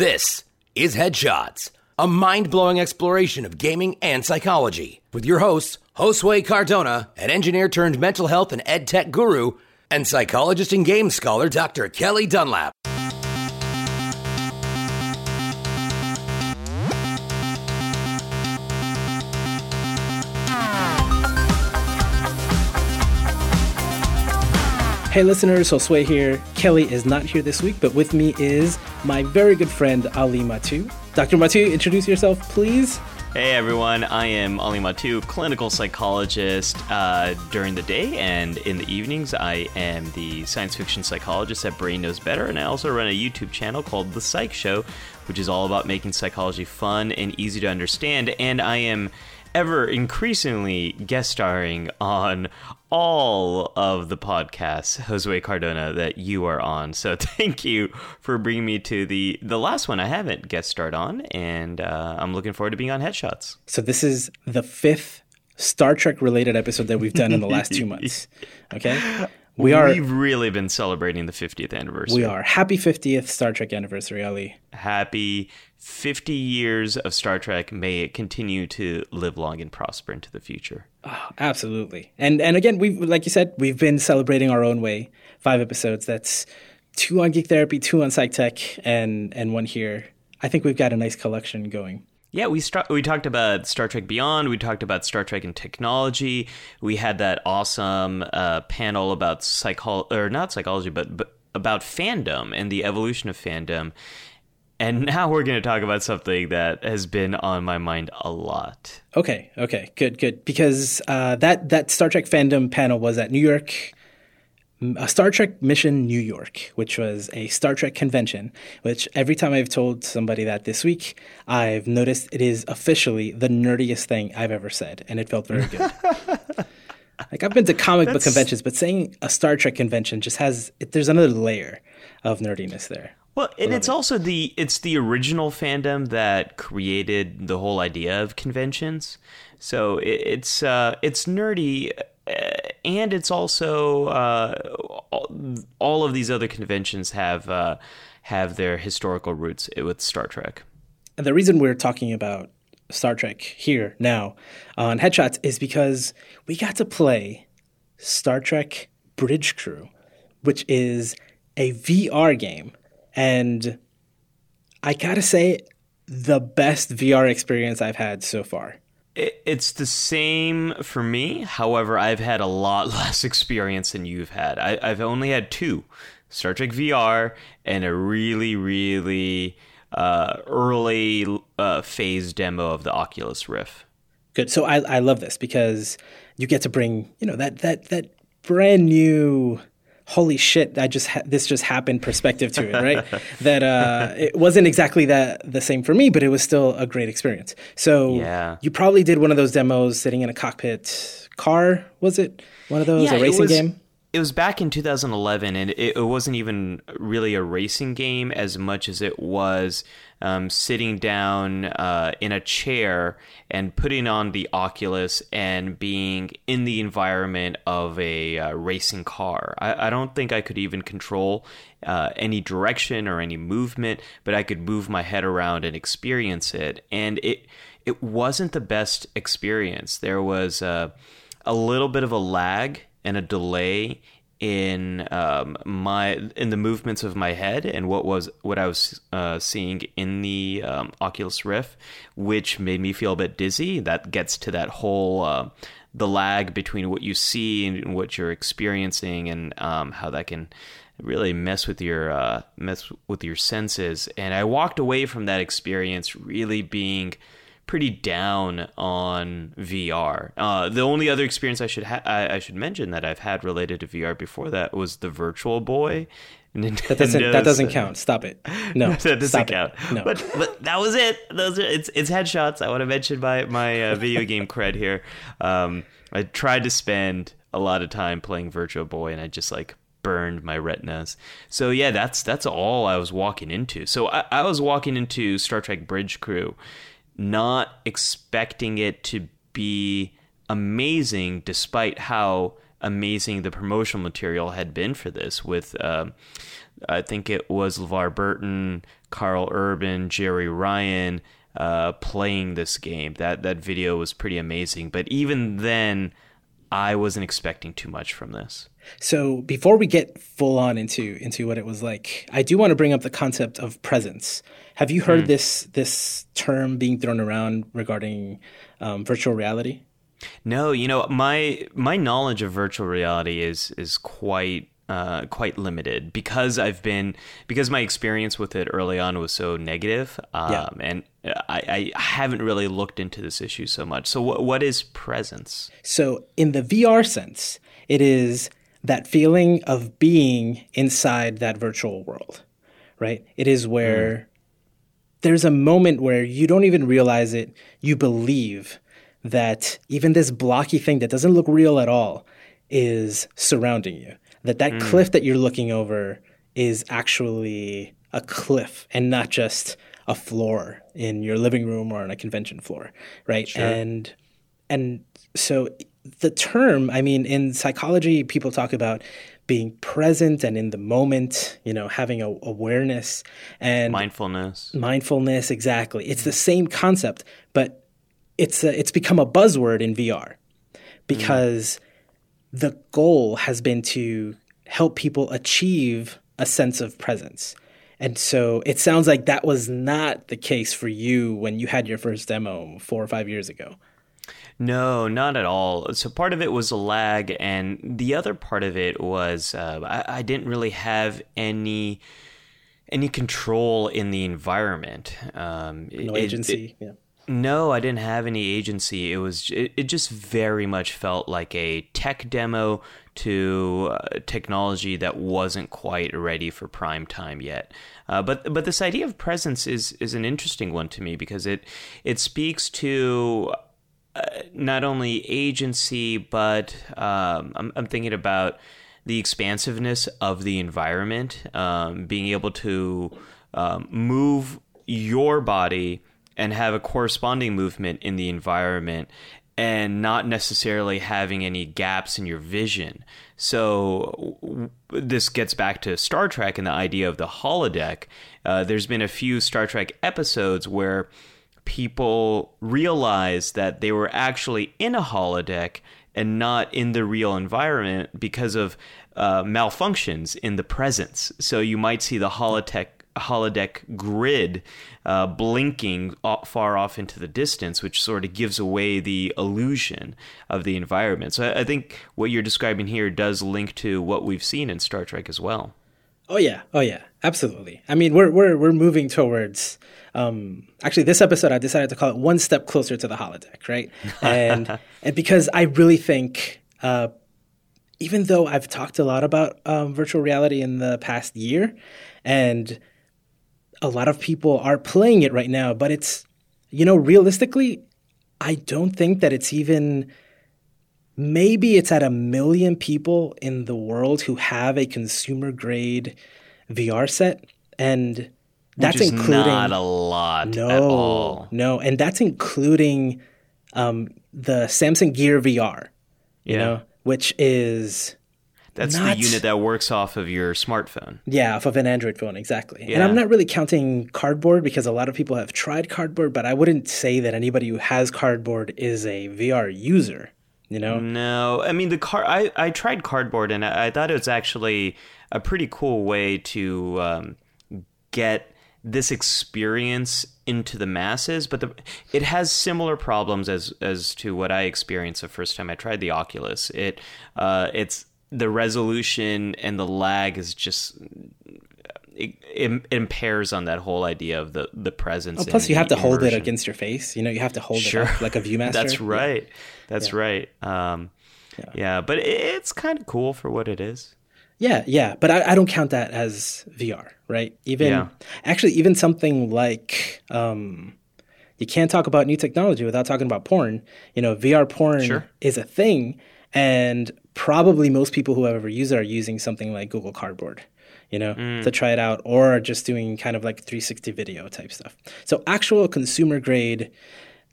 This is Headshots, a mind blowing exploration of gaming and psychology, with your hosts, Josue Cardona, an engineer turned mental health and ed tech guru, and psychologist and game scholar Dr. Kelli Dunlap. Hey listeners, Josue here. Kelli is not here this week, but with me is my very good friend Ali Mattu. Dr. Mattu, introduce yourself, please. Hey everyone, I am Ali Mattu, clinical psychologist uh, during the day, and in the evenings, I am the science fiction psychologist at Brain Knows Better, and I also run a YouTube channel called The Psych Show, which is all about making psychology fun and easy to understand. And I am ever increasingly guest starring on all of the podcasts, Josue Cardona, that you are on. So thank you for bringing me to the the last one I haven't guest starred on, and uh, I'm looking forward to being on Headshots. So this is the fifth Star Trek related episode that we've done in the last two months. Okay. We are. We've really been celebrating the 50th anniversary. We are. Happy 50th Star Trek anniversary, Ali. Happy 50 years of Star Trek. May it continue to live long and prosper into the future. Oh, absolutely. And and again, we like you said, we've been celebrating our own way. Five episodes. That's two on Geek Therapy, two on Psych Tech, and and one here. I think we've got a nice collection going. Yeah, we st- we talked about Star Trek Beyond. We talked about Star Trek and technology. We had that awesome uh, panel about psychology, or not psychology, but, but about fandom and the evolution of fandom. And now we're going to talk about something that has been on my mind a lot. Okay, okay, good, good. Because uh, that that Star Trek fandom panel was at New York a Star Trek Mission New York, which was a Star Trek convention, which every time I've told somebody that this week, I've noticed it is officially the nerdiest thing I've ever said, and it felt very good. like I've been to comic That's... book conventions, but saying a Star Trek convention just has it, there's another layer of nerdiness there. Well, and it's it. also the it's the original fandom that created the whole idea of conventions. So it, it's uh, it's nerdy uh, and it's also uh, all of these other conventions have uh, have their historical roots with Star Trek. And the reason we're talking about Star Trek here now on Headshots is because we got to play Star Trek Bridge Crew, which is a VR game, and I gotta say, the best VR experience I've had so far it's the same for me. However, I've had a lot less experience than you've had. I, have only had two Star Trek VR and a really, really uh, early uh, phase demo of the Oculus Rift. Good. So I, I love this because you get to bring, you know, that, that, that brand new holy shit, I just ha- this just happened perspective to it, right? that uh, it wasn't exactly that the same for me, but it was still a great experience. So yeah. you probably did one of those demos sitting in a cockpit car, was it? One of those yeah, a racing was, game? It was back in 2011, and it, it wasn't even really a racing game as much as it was um, sitting down uh, in a chair and putting on the Oculus and being in the environment of a uh, racing car. I, I, don't think I could even control uh, any direction or any movement, but I could move my head around and experience it. And it it wasn't the best experience. There was a little bit of a lag and a delay in um, my in the movements of my head and what was what I was uh, seeing in the um, Oculus Rift, which made me feel a bit dizzy. That gets to that whole uh, the lag between what you see and what you're experiencing, and um, how that can really mess with your uh, mess with your senses. And I walked away from that experience really being pretty down on VR. Uh, the only other experience I should ha- I, I, should mention that I've had related to VR before that was the Virtual Boy. That doesn't that doesn't count. Stop it. No, that doesn't count. It. No, but but that was it. Those are it's it's headshots. I want to mention my my uh, video game cred here. Um, I tried to spend a lot of time playing Virtual Boy, and I just like burned my retinas. So yeah, that's that's all I was walking into. So I, I was walking into Star Trek Bridge Crew not expecting it to be amazing despite how amazing the promotional material had been for this with uh, I think it was LeVar Burton, Karl Urban, Jeri Ryan uh, playing this game. That that video was pretty amazing. But even then, I wasn't expecting too much from this. So before we get full on into into what it was like, I do want to bring up the concept of presence. Have you heard mm. this this term being thrown around regarding um, virtual reality? No, you know my my knowledge of virtual reality is is quite uh, quite limited because I've been because my experience with it early on was so negative, um, yeah. and I, I, haven't really looked into this issue so much. So, what what is presence? So, in the VR sense, it is that feeling of being inside that virtual world, right? It is where mm. there's a moment where you don't even realize it. You believe that even this blocky thing that doesn't look real at all is surrounding you. That that mm. cliff that you're looking over is actually a cliff and not just a floor in your living room or on a convention floor, right? Sure. And and so the term, I mean, in psychology, people talk about being present and in the moment, you know, having a awareness and mindfulness. Mindfulness, exactly. It's the same concept, but it's a, it's become a buzzword in VR because mm. The goal has been to help people achieve a sense of presence. And so it sounds like that was not the case for you when you had your first demo four or five years ago. No, not at all. So part of it was a lag, and the other part of it was uh, I, I, didn't really have any any control in the environment. Um, no it, agency. It, yeah. No, I didn't have any agency. It was it, it just very much felt like a tech demo to uh, technology that wasn't quite ready for prime time yet. Uh, but but this idea of presence is is an interesting one to me because it it speaks to uh, not only agency but um, I'm, I'm thinking about the expansiveness of the environment, um, being able to um, move your body and have a corresponding movement in the environment and not necessarily having any gaps in your vision. So this gets back to Star Trek and the idea of the holodeck. Uh, there's been a few Star Trek episodes where people realized that they were actually in a holodeck and not in the real environment because of uh, malfunctions in the presence. So you might see the holodeck holodeck grid uh, blinking far off into the distance, which sort of gives away the illusion of the environment. So I, think what you're describing here does link to what we've seen in Star Trek as well. Oh yeah, oh yeah, absolutely. I mean, we're we're we're moving towards. Um, actually, this episode I decided to call it "One Step Closer to the Holodeck," right? And and because I really think, uh, even though I've talked a lot about um, virtual reality in the past year, and a lot of people are playing it right now, but it's, you know, realistically, I don't think that it's even, maybe it's at a million people in the world who have a consumer grade VR set. And that's including. Not a lot no, No, and that's including um, the Samsung Gear VR, you yeah. know, which is that's not, the unit that works off of your smartphone. Yeah, off of an Android phone, exactly. Yeah. And I'm not really counting cardboard because a lot of people have tried cardboard, but I wouldn't say that anybody who has cardboard is a VR user. You know? No, I mean the car. I I tried cardboard and I, I thought it was actually a pretty cool way to um, get this experience into the masses, but the, it has similar problems as as to what I experienced the first time I tried the Oculus. It uh, it's the resolution and the lag is just it, it, impairs on that whole idea of the the presence. Oh, plus, you have to hold it against your face. You know, you have to hold sure. it like a ViewMaster. That's right. Yeah. That's yeah. right. Um, yeah. yeah. but it's kind of cool for what it is. Yeah, yeah, but I, I don't count that as VR, right? Even actually, even something like um, you can't talk about new technology without talking about porn. You know, VR porn sure. is a thing, and probably most people who have ever used it are using something like Google Cardboard, you know, mm. to try it out, or just doing kind of like 360 video type stuff. So actual consumer grade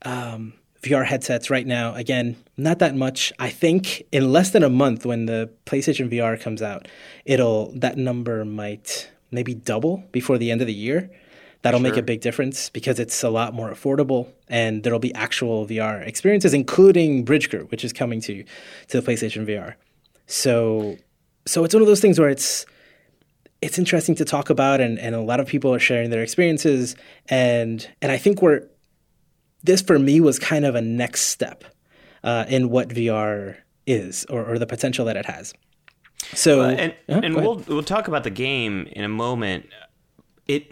um, VR headsets right now, again, not that much. I think in less than a month, when the PlayStation VR comes out, it'll that number might maybe double before the end of the year. That'll sure. make a big difference because it's a lot more affordable and there'll be actual VR experiences, including Bridge Crew, which is coming to to the PlayStation VR. So so it's one of those things where it's it's interesting to talk about and, and a lot of people are sharing their experiences and and I think we're this for me was kind of a next step uh, in what VR is or, or the potential that it has. So uh, and, uh, and we'll we'll talk about the game in a moment. It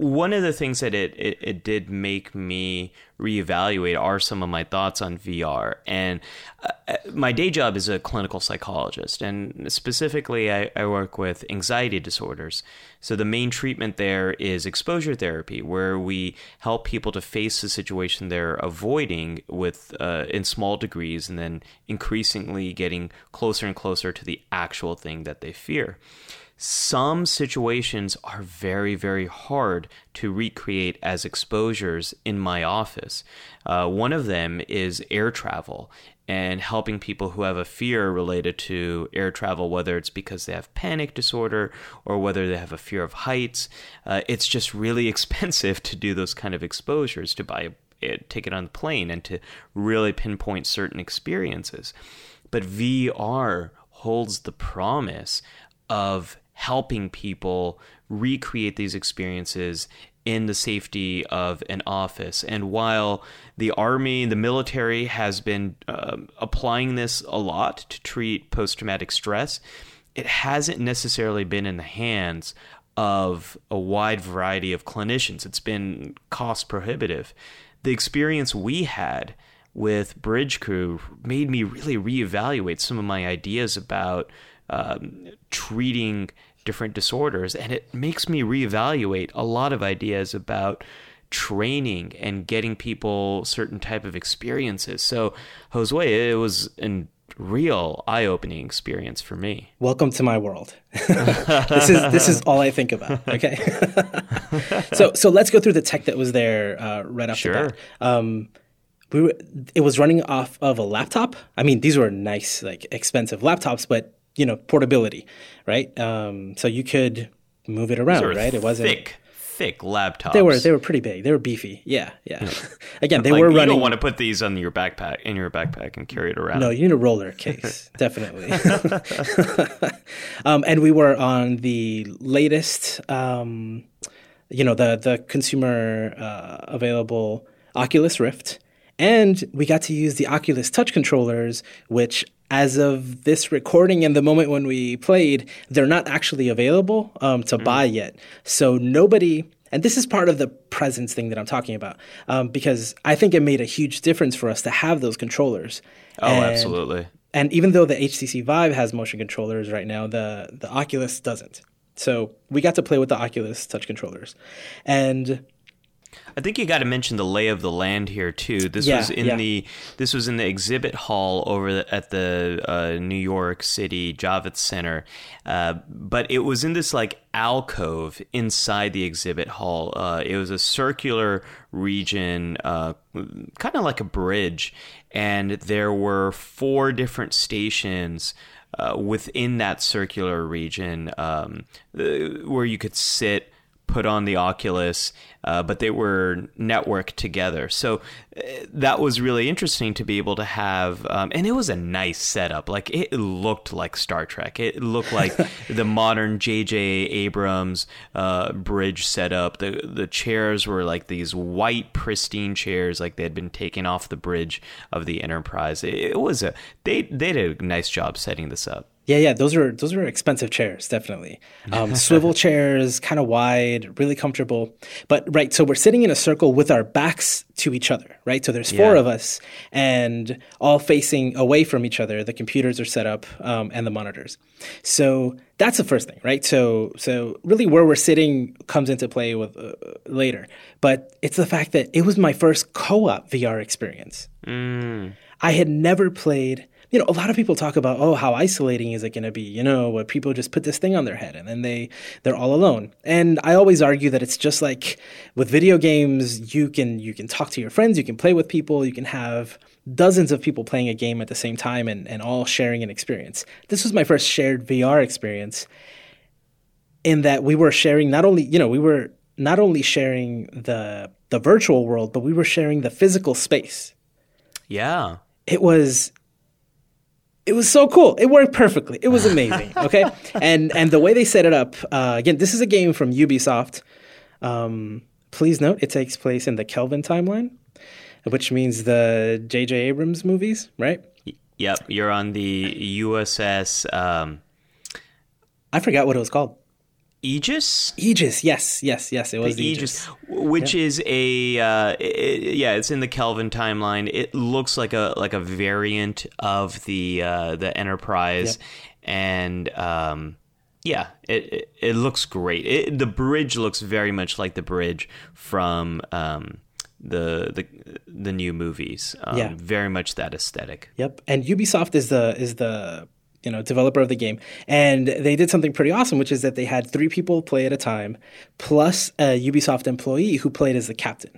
one of the things that it, it, it, did make me reevaluate are some of my thoughts on VR. And uh, uh, my day job is a clinical psychologist, and specifically, I, I, work with anxiety disorders. So the main treatment there is exposure therapy, where we help people to face the situation they're avoiding with uh, in small degrees, and then increasingly getting closer and closer to the actual thing that they fear some situations are very, very hard to recreate as exposures in my office. Uh, one of them is air travel and helping people who have a fear related to air travel, whether it's because they have panic disorder or whether they have a fear of heights. Uh, it's just really expensive to do those kind of exposures, to buy a, a ticket on the plane and to really pinpoint certain experiences. But VR holds the promise of helping people recreate these experiences in the safety of an office. And while the army, the military has been uh, applying this a lot to treat post traumatic stress, it hasn't necessarily been in the hands of a wide variety of clinicians. It's been cost prohibitive. The experience we had with Bridge Crew made me really reevaluate some of my ideas about um, treating different disorders. And it makes me reevaluate a lot of ideas about training and getting people certain type of experiences. So Josue, it was a real eye-opening experience for me. Welcome to my world. this is this is all I think about. Okay, so so let's go through the tech that was there uh, right off sure. the bat. Um, we were, it was running off of a laptop. I mean, these were nice, like expensive laptops, but you know portability, right? Um, so you could move it around, right? It wasn't thick, thick laptops. They were they were pretty big. They were beefy. Yeah, yeah. Again, they like, were running. You don't want to put these on your backpack in your backpack and carry it around. No, you need a roller case, definitely. um, and we were on the latest, um, you know, the the consumer uh, available Oculus Rift. And we got to use the Oculus touch controllers, which as of this recording and the moment when we played, they're not actually available um, to mm. buy yet. So nobody, and this is part of the presence thing that I'm talking about, um, because I think it made a huge difference for us to have those controllers. Oh, and, absolutely. And even though the HTC Vive has motion controllers right now, the the Oculus doesn't. So we got to play with the Oculus touch controllers, and I think you got to mention the lay of the land here too. This yeah, was in yeah. the this was in the exhibit hall over the, at the uh, New York City Javits Center, uh, but it was in this like alcove inside the exhibit hall. Uh, it was a circular region, uh, kind of like a bridge, and there were four different stations. Uh, within that circular region, um, uh, where you could sit, put on the Oculus, uh, but they were networked together. So uh, that was really interesting to be able to have, um, and it was a nice setup. Like it looked like Star Trek. It looked like the modern J.J. Abrams uh, bridge setup. The the chairs were like these white, pristine chairs, like they had been taken off the bridge of the Enterprise. It, it was a they they did a nice job setting this up. Yeah, yeah, those are those are expensive chairs, definitely. Um, swivel chairs, kind of wide, really comfortable. But right, so we're sitting in a circle with our backs to each other, right? So there's four yeah. of us, and all facing away from each other. The computers are set up um, and the monitors. So that's the first thing, right? So so really, where we're sitting comes into play with uh, later. But it's the fact that it was my first co-op VR experience. Mm. I had never played you know, a lot of people talk about, oh, how isolating is it going to be? You know, where people just put this thing on their head and then they they're all alone. And I always argue that it's just like with video games, you can you can talk to your friends, you can play with people, you can have dozens of people playing a game at the same time and, and all sharing an experience. This was my first shared VR experience. in that we were sharing not only you know we were not only sharing the the virtual world, but we were sharing the physical space. Yeah. It was it was so cool. It worked perfectly. It was amazing. Okay, and and the way they set it up uh, again, this is a game from Ubisoft. Um, please note, it takes place in the Kelvin timeline, which means the J.J. Abrams movies, right? Yep, you're on the USS um, I forgot what it was called. Aegis. Aegis, yes, yes, yes. It was the Aegis, which is a uh, it, yeah, it's in the Kelvin timeline. It looks like a like a variant of the uh, the Enterprise, and um, yeah, it, it, it looks great. It, the bridge looks very much like the bridge from um, the the the new movies. Um, yeah, very much that aesthetic. Yep, and Ubisoft is the is the you know developer of the game and they did something pretty awesome which is that they had three people play at a time plus a ubisoft employee who played as the captain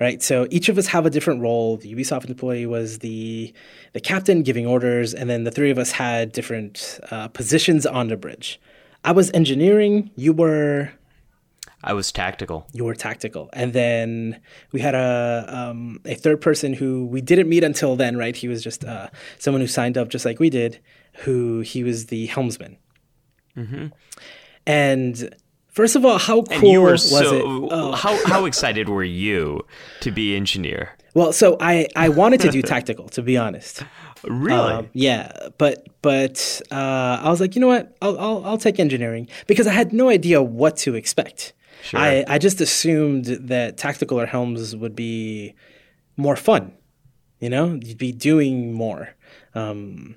right so each of us have a different role the ubisoft employee was the the captain giving orders and then the three of us had different uh, positions on the bridge i was engineering you were I was tactical. You were tactical, and then we had a um, a third person who we didn't meet until then. Right? He was just uh, someone who signed up just like we did, who he was the helmsman. Mm-hmm. And first of all, how cool was so, it? Oh. How how excited were you to be engineer? Well, so I I wanted to do tactical, to be honest. Really? Um, yeah, but but uh, I was like, you know what? I'll, I'll I'll take engineering because I had no idea what to expect. Sure. I I just assumed that tactical or helms would be more fun. You know, you'd be doing more. Um,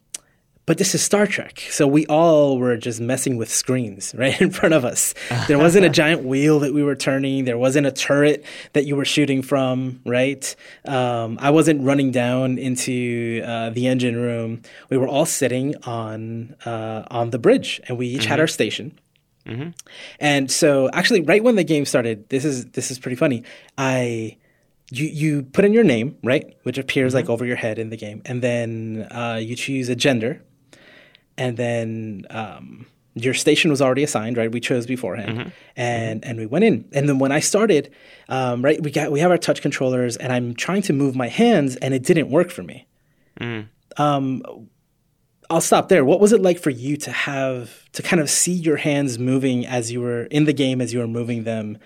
but this is Star Trek. So we all were just messing with screens right in front of us. There wasn't a giant wheel that we were turning. There wasn't a turret that you were shooting from, right? Um, I wasn't running down into uh, the engine room. We were all sitting on uh, on the bridge, and we each mm-hmm. had our station. Mm-hmm. And so, actually, right when the game started, this is this is pretty funny. I you you put in your name, right, which appears mm-hmm. like over your head in the game, and then uh, you choose a gender, and then um, your station was already assigned, right? We chose beforehand, mm-hmm. and and we went in. And then when I started, um, right, we got we have our touch controllers, and I'm trying to move my hands, and it didn't work for me. Mm. Um, I'll stop there. What was it like for you to have to kind of see your hands moving as you were in the game, as you were moving them?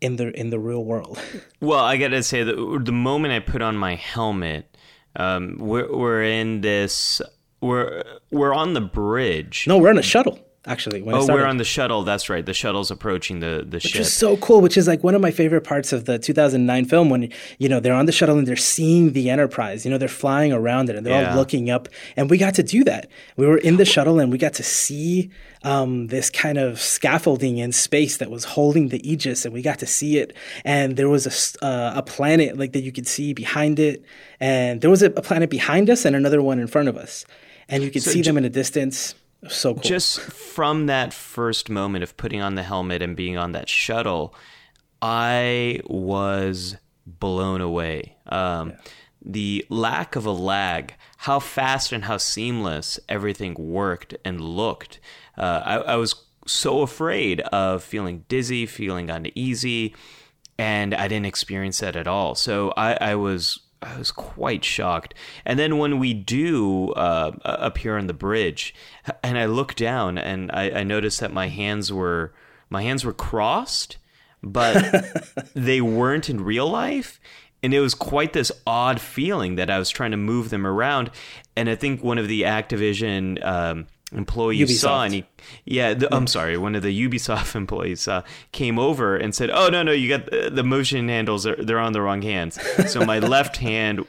In the in the real world. Well, I gotta say that the moment I put on my helmet, um, we're, we're in this we're we're on the bridge. No, we're on a shuttle. Actually, oh, we're on the shuttle. That's right. The shuttle's approaching the the which ship. Which is so cool. Which is like one of my favorite parts of the 2009 film when you know they're on the shuttle and they're seeing the Enterprise. You know they're flying around it and they're yeah. all looking up. And we got to do that. We were in the shuttle and we got to see um, this kind of scaffolding in space that was holding the Aegis, and we got to see it. And there was a uh, a planet like that you could see behind it, and there was a, a planet behind us and another one in front of us and you could so see ju- them in a distance. So cool. Just from that first moment of putting on the helmet and being on that shuttle, I was blown away. Um, yeah. The lack of a lag, how fast and how seamless everything worked and looked. Uh, I, I was so afraid of feeling dizzy, feeling uneasy, and I didn't experience that at all. So I, I was I was quite shocked. And then when we do uh, appear on the bridge, and I look down and I, I noticed that my hands were my hands were crossed, but they weren't in real life. And it was quite this odd feeling that I was trying to move them around. And I think one of the Activision um, employee Ubisoft. saw and he yeah the, i'm sorry one of the ubisoft employees uh, came over and said oh no no you got the, the motion handles are, they're on the wrong hands. So my left hand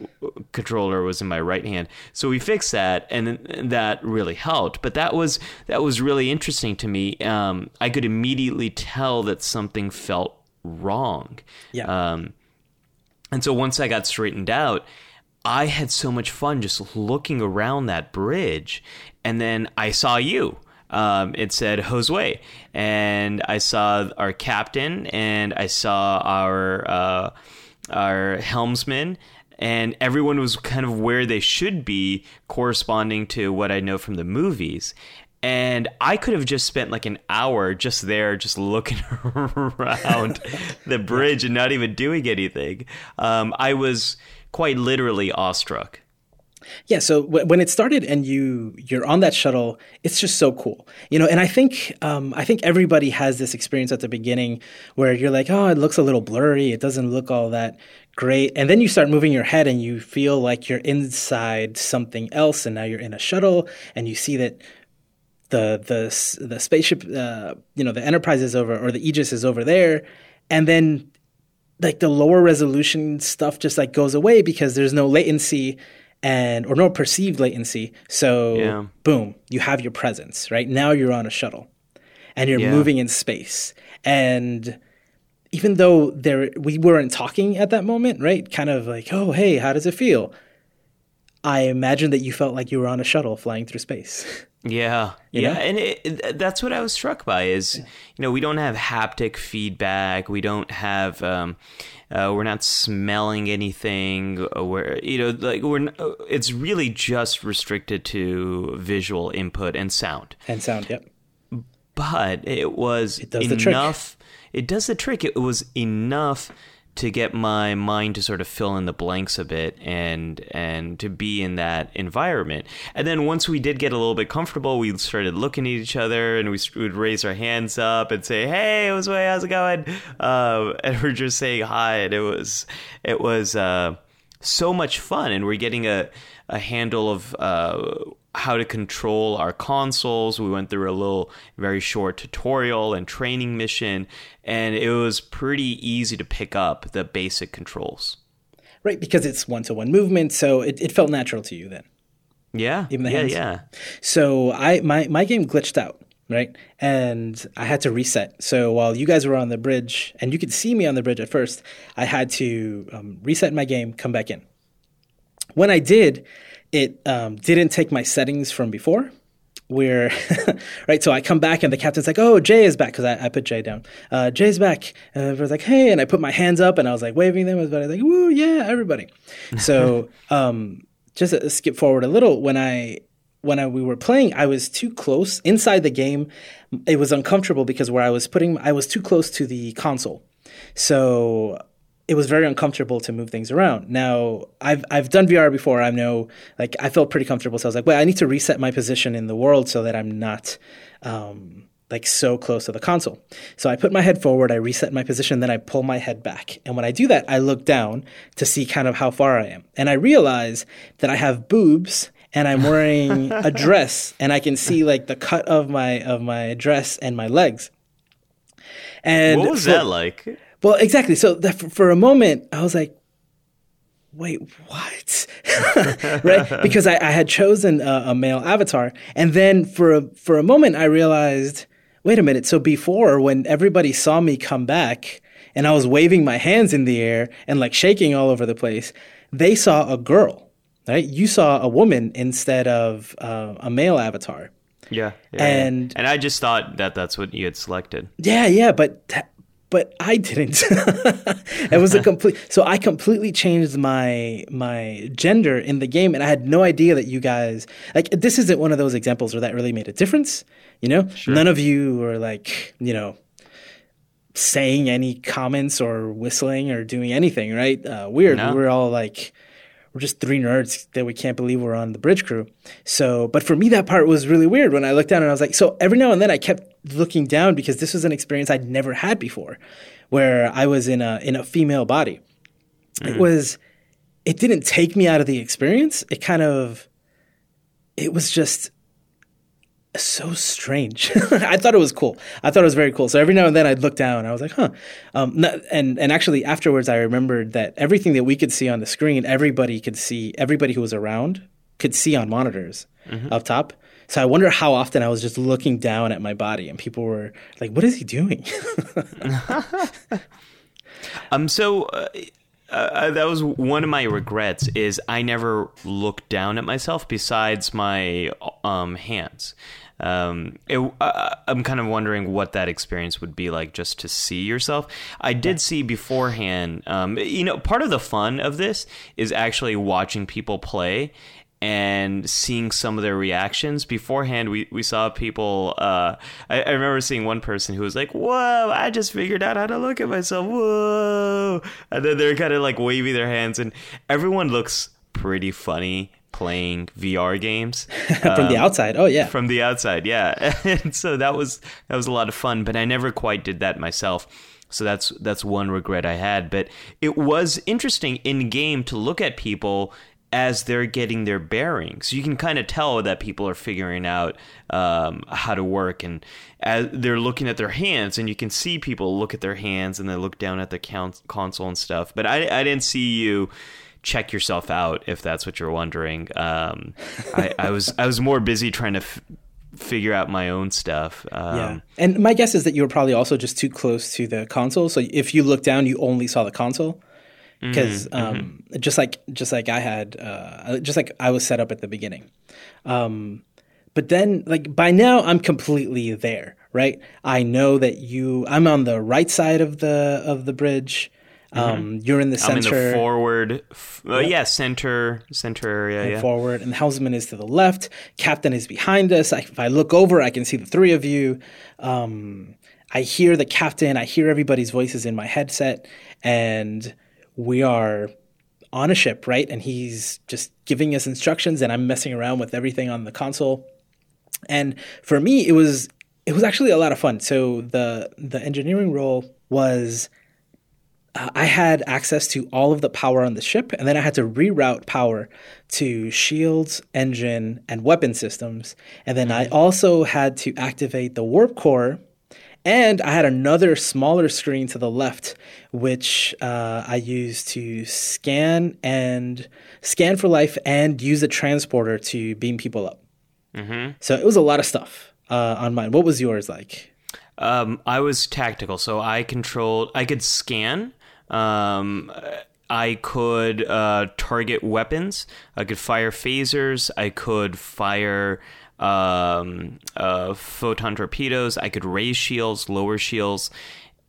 controller was in my right hand. So we fixed that and, and that really helped. But that was that was really interesting to me. Um, i could immediately tell that something felt wrong. Yeah. Um, and so once i got straightened out I had so much fun just looking around that bridge and then I saw you. Um, it said Josue, and I saw our captain, and I saw our uh, our helmsman, and everyone was kind of where they should be, corresponding to what I know from the movies. and I could have just spent like an hour just there, just looking around the bridge and not even doing anything. Um, I was quite literally awestruck. Yeah, so w- when it started and you you're on that shuttle, it's just so cool, you know. And I think um, I think everybody has this experience at the beginning where you're like, oh, it looks a little blurry, it doesn't look all that great, and then you start moving your head and you feel like you're inside something else, and now you're in a shuttle, and you see that the the the spaceship, uh, you know, the Enterprise is over or the Aegis is over there, and then like the lower resolution stuff just like goes away because there's no latency and or no perceived latency. So Yeah. boom, you have your presence, right? Now you're on a shuttle and you're Yeah. moving in space. And even though there we weren't talking at that moment, right? Kind of like, "Oh, hey, how does it feel?" I imagine that you felt like you were on a shuttle flying through space. Yeah, You yeah, know? and it, it- that's what I was struck by. Is you know we don't have haptic feedback. We don't have. Um, uh, we're not smelling anything. We're you know like we're. uh, It's really just restricted to visual input and sound. and sound, yep. But it was trick. enough. It does the trick. It was enough to get my mind to sort of fill in the blanks a bit and and to be in that environment. And then once we did get a little bit comfortable, we started looking at each other and we would raise our hands up and say, "Hey, how's it going?" Uh, and we're just saying hi, and it was it was uh, so much fun, and we're getting a a handle of. Uh, how to control our consoles. We went through a little very short tutorial and training mission, and it was pretty easy to pick up the basic controls. Right, because it's one to one movement, so it, it felt natural to you then. Yeah, Even the yeah, hands? yeah. So I my my game glitched out, right? And I had to reset. So while you guys were on the bridge, and you could see me on the bridge at first, I had to um, reset my game, come back in. When I did, it um, didn't take my settings from before. Where, right? So I come back and the captain's like, "Oh, Jay is back," because I, I put Jay down. Uh, Jay's back. And I was like, "Hey!" And I put my hands up and I was like waving them. I was like, "Woo, yeah, everybody!" So um, just uh, skip forward a little. When I when I, we were playing, I was too close inside the game. It was uncomfortable because where I was putting, I was too close to the console, so it was very uncomfortable to move things around. Now I've I've done VR before. I know, like I felt pretty comfortable. So I was like, well, I need to reset my position in the world so that I'm not. Um, like so close to the console. So I put my head forward, I reset my position, then I pull my head back. And when I do that, I look down to see kind of how far I am. And I realize that I have boobs and I'm wearing a dress and I can see like the cut of my of my dress and my legs. And What was for- that like? Well, exactly. So that for, for a moment, I was like, wait, what? right? Because I, I had chosen a, a male avatar. And then for a, for a moment, I realized, wait a minute. So before, when everybody saw me come back and I was waving my hands in the air and like shaking all over the place, they saw a girl, right? You saw a woman instead of uh, a male avatar. Yeah, yeah, And- yeah. and I just thought that that's what you had selected. Yeah, yeah, but th- but I didn't. it was a complete. So I completely changed my my gender in the game, and I had no idea that you guys like. This isn't one of those examples where that really made a difference. You know, none of you were like you know saying any comments or whistling or doing anything. Right? Uh, weird. No. We were all like. We're just three nerds that we can't believe we're on the bridge crew. So, but for me, that part was really weird when I looked down and I was like, so every now and then I kept looking down because this was an experience I'd never had before, where I was in a in a female body. It was, it didn't take me out of the experience. It kind of, it was just so strange. I thought it was cool. I thought it was very cool. So every now and then I'd look down. I was like, huh. Um, and and actually afterwards, I remembered that everything that we could see on the screen, everybody could see. Everybody who was around could see on monitors up top. So I wonder how often I was just looking down at my body, and people were like, "What is he doing?" Um, so uh, uh, that was one of my regrets is I never looked down at myself besides my um hands. Um, it, uh, I'm kind of wondering what that experience would be like just to see yourself. I did see beforehand. Um, you know, part of the fun of this is actually watching people play and seeing some of their reactions beforehand we, we saw people uh, I, I, remember seeing one person who was like whoa i just figured out how to look at myself whoa and then they're kind of like waving their hands and everyone looks pretty funny playing VR games from um, the outside. Oh yeah, from the outside, yeah. and so that was that was a lot of fun, but I never quite did that myself. So that's that's one regret I had. But it was interesting in game to look at people as they're getting their bearings. You can kind of tell that people are figuring out um, how to work, and as they're looking at their hands, and you can see people look at their hands and they look down at the console and stuff. But I, I didn't see you check yourself out if that's what you're wondering. Um, I, I, was I was more busy trying to f- figure out my own stuff. Um, yeah, and my guess is that you were probably also just too close to the console. So if you look down, you only saw the console because mm-hmm, um, mm-hmm. just like just like I had uh, just like I was set up at the beginning. Um, but then like by now I'm completely there, right? I know that you I'm on the right side of the of the bridge. Mm-hmm. Um, you're in the center. I'm in the forward. Uh, yep. Yeah, center center area. And yeah. Forward, and the helmsman is to the left. Captain is behind us. I, if I look over, I can see the three of you. Um, I hear the captain. I hear everybody's voices in my headset, and we are on a ship, right? And he's just giving us instructions, and I'm messing around with everything on the console. And for me, it was it was actually a lot of fun. So the the engineering role was uh, I had access to all of the power on the ship, and then I had to reroute power to shields, engine, and weapon systems. And then I also had to activate the warp core, and I had another smaller screen to the left, which uh, I used to scan and scan for life and use a transporter to beam people up. Mm-hmm. So it was a lot of stuff uh, on mine. What was yours like? Um, I was tactical, so I controlled. I could scan um, I could uh, target weapons. I could fire phasers. I could fire um, uh, photon torpedoes. I could raise shields, lower shields.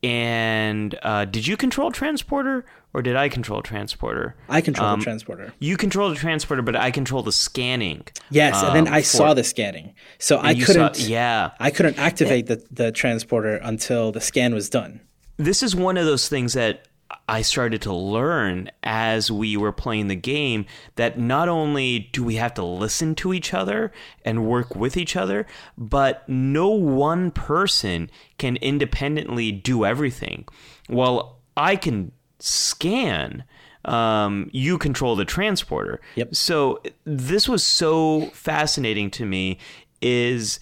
And uh, did you control transporter or did I control transporter? I control um, the transporter. You control the transporter, but I control the scanning. Yes, um, and then um, I for, saw the scanning, so I couldn't. Saw, yeah, I couldn't activate the the transporter until the scan was done. This is one of those things that I started to learn as we were playing the game that not only do we have to listen to each other and work with each other, but no one person can independently do everything. While I can scan, um, you control the transporter. Yep. So this was so fascinating to me. Is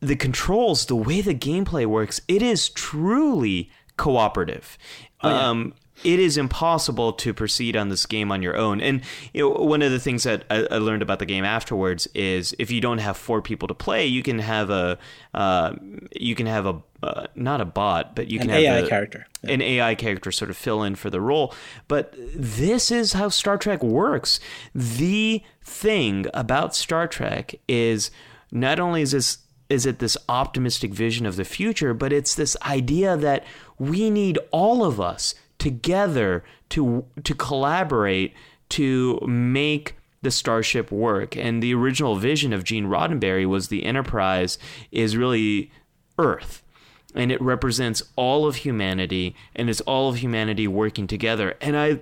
the controls, the way the gameplay works, it is truly cooperative. Oh, yeah. um, it is impossible to proceed on this game on your own. And you know, one of the things that I, I, learned about the game afterwards is if you don't have four people to play, you can have a uh, you can have a uh, not a bot, but you can an have AI a, character, yeah. an AI character sort of fill in for the role. But this is how Star Trek works. The thing about Star Trek is not only is this is it this optimistic vision of the future, but it's this idea that we need all of us together to to collaborate to make the starship work. And the original vision of Gene Roddenberry was the Enterprise is really Earth. And it represents all of humanity and it's all of humanity working together. And I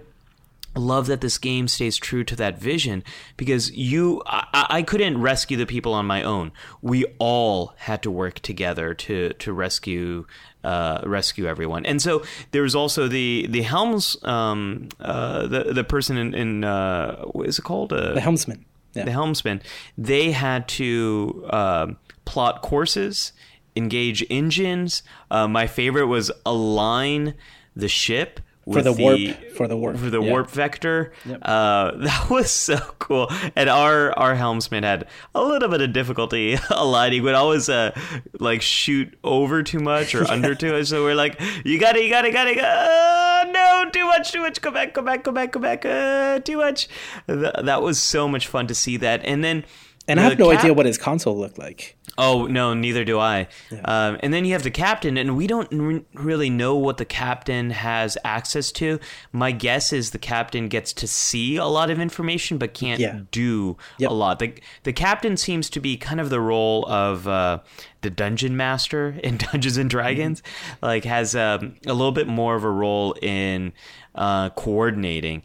love that this game stays true to that vision because you I, I, couldn't rescue the people on my own. We all had to work together to to rescue uh, rescue everyone. And so there was also the the helms um, uh, the the person in, in uh, what is it called? Uh, the helmsman. Yeah. the helmsman. They had to um, plot courses engage engines. Uh, my favorite was align the ship for the, the, warp for the warp for the yep. warp vector. Yep. Uh, that was so cool. And our our helmsman had a little bit of difficulty aligning. Would always uh, like shoot over too much or yeah. under too much. So we're like, you got it, you got it, got it. Uh, no, too much, too much. Go back, go back, go back, go back. Uh, too much. Th- that was so much fun to see that. And then and I have no cap- idea what his console looked like. Oh no, neither do I. Um, and then you have the captain, and we don't r- really know what the captain has access to. My guess is the captain gets to see a lot of information, but can't Yeah. do Yep. a lot. The the captain seems to be kind of the role of uh, the dungeon master in Dungeons and Dragons. Like has um, a little bit more of a role in uh, coordinating.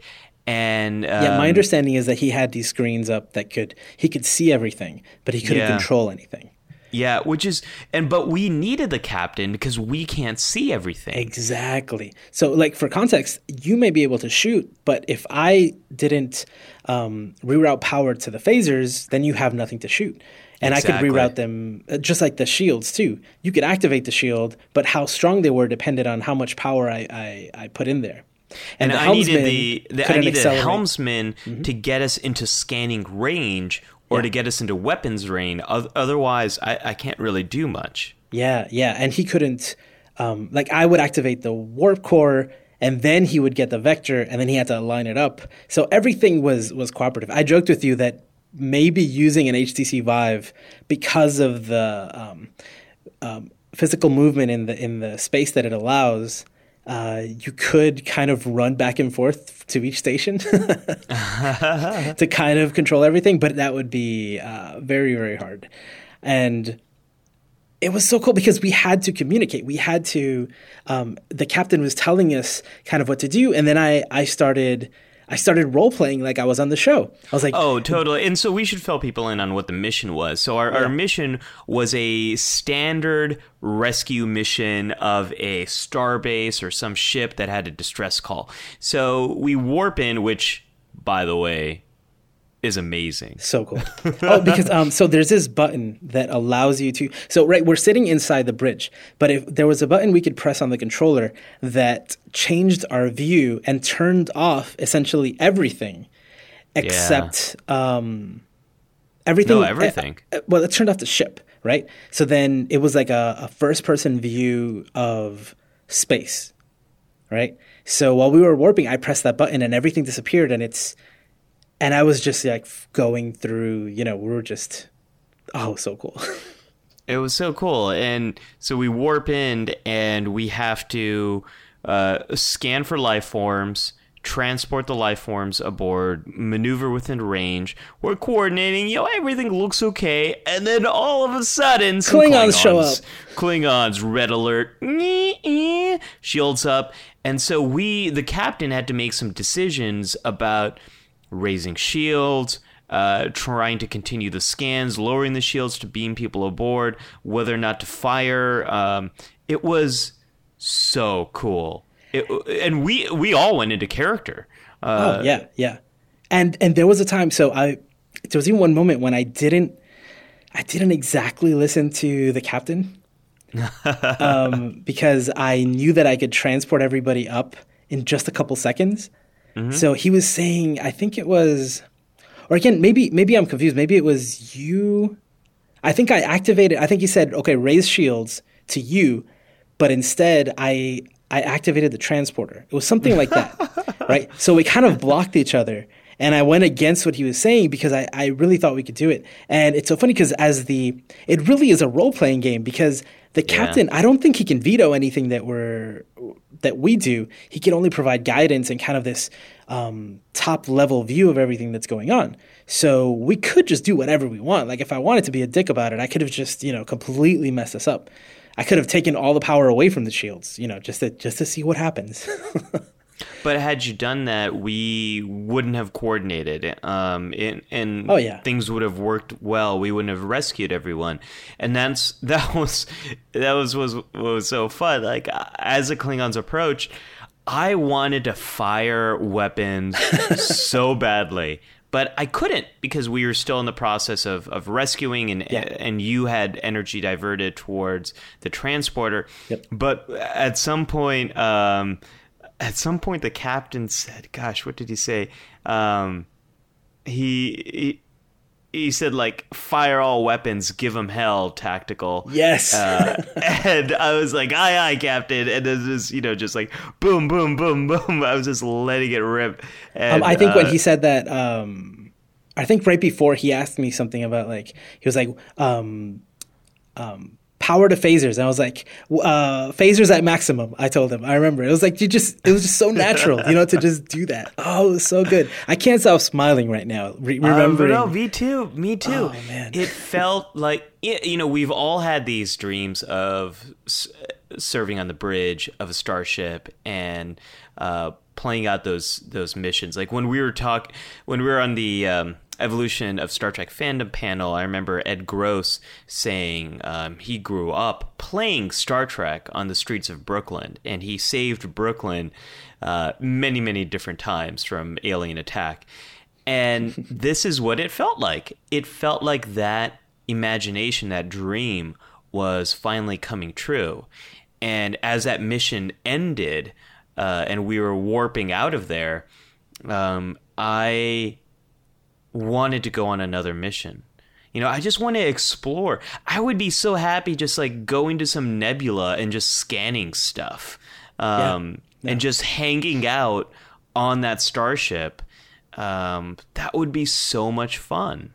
And um, Yeah, my understanding is that he had these screens up that could he could see everything, but he couldn't Yeah. control anything. Yeah, which is and but we needed the captain because we can't see everything. Exactly. So, like for context, you may be able to shoot, but if I didn't um, reroute power to the phasers, then you have nothing to shoot. And I could reroute them uh, just like the shields too. You could activate the shield, but how strong they were depended on how much power I, I, I put in there. and the I needed the, the I needed accelerate. helmsman to get us into scanning range or to get us into weapons range. Oth- Otherwise, I, I can't really do much. Yeah, yeah, and he couldn't. Um, like I would activate the warp core, and then he would get the vector, and then he had to line it up. So everything was was cooperative. I joked with you that maybe using an HTC Vive because of the um, um, physical movement in the in the space that it allows. Uh, you could kind of run back and forth to each station to kind of control everything, but that would be uh, very, very hard. And it was so cool because we had to communicate. We had to. Um, the captain was telling us kind of what to do, and then I I started I started role playing like I was on the show. I was like, Oh, totally. And so we should fill people in on what the mission was. So our, our mission was a standard rescue mission of a starbase or some ship that had a distress call. So we warp in, which, by the way, is amazing. So cool. oh, because um, so there's this button that allows you to. So right, we're sitting inside the bridge, but if there was a button we could press on the controller that changed our view and turned off essentially everything, except um, everything. No, everything. uh, well, it turned off the ship, right? So then it was like a, a first-person view of space, right? So while we were warping, I pressed that button and everything disappeared, and it's and I was just like going through, you know, we were just, oh, so cool. It was so cool. And so we warp in and we have to uh, scan for life forms, transport the life forms aboard, maneuver within range. We're coordinating, you know, everything looks okay. And then all of a sudden, some Klingons show up. Klingons, red alert, shields up. And so we, the captain, had to make some decisions about raising shields, uh, trying to continue the scans, lowering the shields to beam people aboard, whether or not to fire. Um, it was so cool. It, and we we all went into character. Uh, oh yeah, yeah. And and there was a time. So I, there was even one moment when I didn't, I didn't exactly listen to the captain, um, because I knew that I could transport everybody up in just a couple seconds. Mm-hmm. So he was saying, I think it was, or again, maybe maybe I'm confused. Maybe it was you. I think I activated. I think he said, "Okay, raise shields to you," but instead I I activated the transporter. It was something like that, right? So we kind of blocked each other, and I went against what he was saying because I I really thought we could do it. And it's so funny because as the it really is a role playing game because the captain I don't think he can veto anything that we're that we do. He can only provide guidance and kind of this um, top level view of everything that's going on. So we could just do whatever we want. Like if I wanted to be a dick about it, I could have just you know completely messed this up. I could have taken all the power away from the shields, you know, just to just to see what happens. But had you done that, we wouldn't have coordinated, um, and, and Oh, yeah. things would have worked well. We wouldn't have rescued everyone, and that's that was that was was was so fun. Like as the Klingons approached, I wanted to fire weapons so badly. But I couldn't because we were still in the process of, of rescuing, and Yeah. and you had energy diverted towards the transporter. Yep. But at some point, um, at some point the captain said gosh what did he say um he he, he said like fire all weapons give them hell tactical yes. uh, and I was like, "Aye, aye, Captain!" And then just you know, just like boom, boom, boom, boom. I was just letting it rip. And, Um, I think when uh, he said that, um, I think right before he asked me something about like he was like, um, um, power to phasers. And I was like, uh, phasers at maximum. I told him. I remember it was like you just it was just so natural, you know, to just do that. Oh, it was so good. I can't stop smiling right now, re- remembering. Um, no, me too. Me too. Oh, man. It felt like you know we've all had these dreams of s- serving on the bridge of a starship and uh, playing out those those missions. Like when we were talk when we were on the um, evolution of Star Trek fandom panel, I remember Ed Gross saying um, he grew up playing Star Trek on the streets of Brooklyn, and he saved Brooklyn uh, many many different times from alien attack. And this is what it felt like. It felt like that imagination, that dream, was finally coming true. And as that mission ended, uh, and we were warping out of there, um, I wanted to go on another mission. You know, I just want to explore. I would be so happy just like going to some nebula and just scanning stuff, um, Yeah. and just hanging out on that starship. Um, that would be so much fun.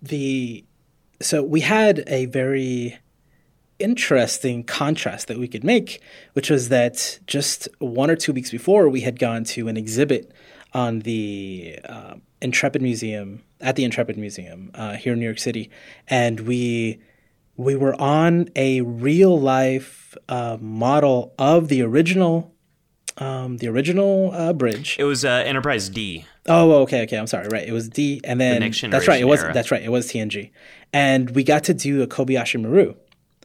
the so we had a very interesting contrast that we could make, which was that just one or two weeks before we had gone to an exhibit on the uh, Intrepid Museum at the Intrepid Museum uh, here in New York City, and we we were on a real life uh, model of the original um, the original uh, bridge. It was uh, Enterprise D. Oh, okay, okay. I'm sorry. Right, it was D, and then next that's right. It was era. that's right. It was TNG, and we got to do a Kobayashi Maru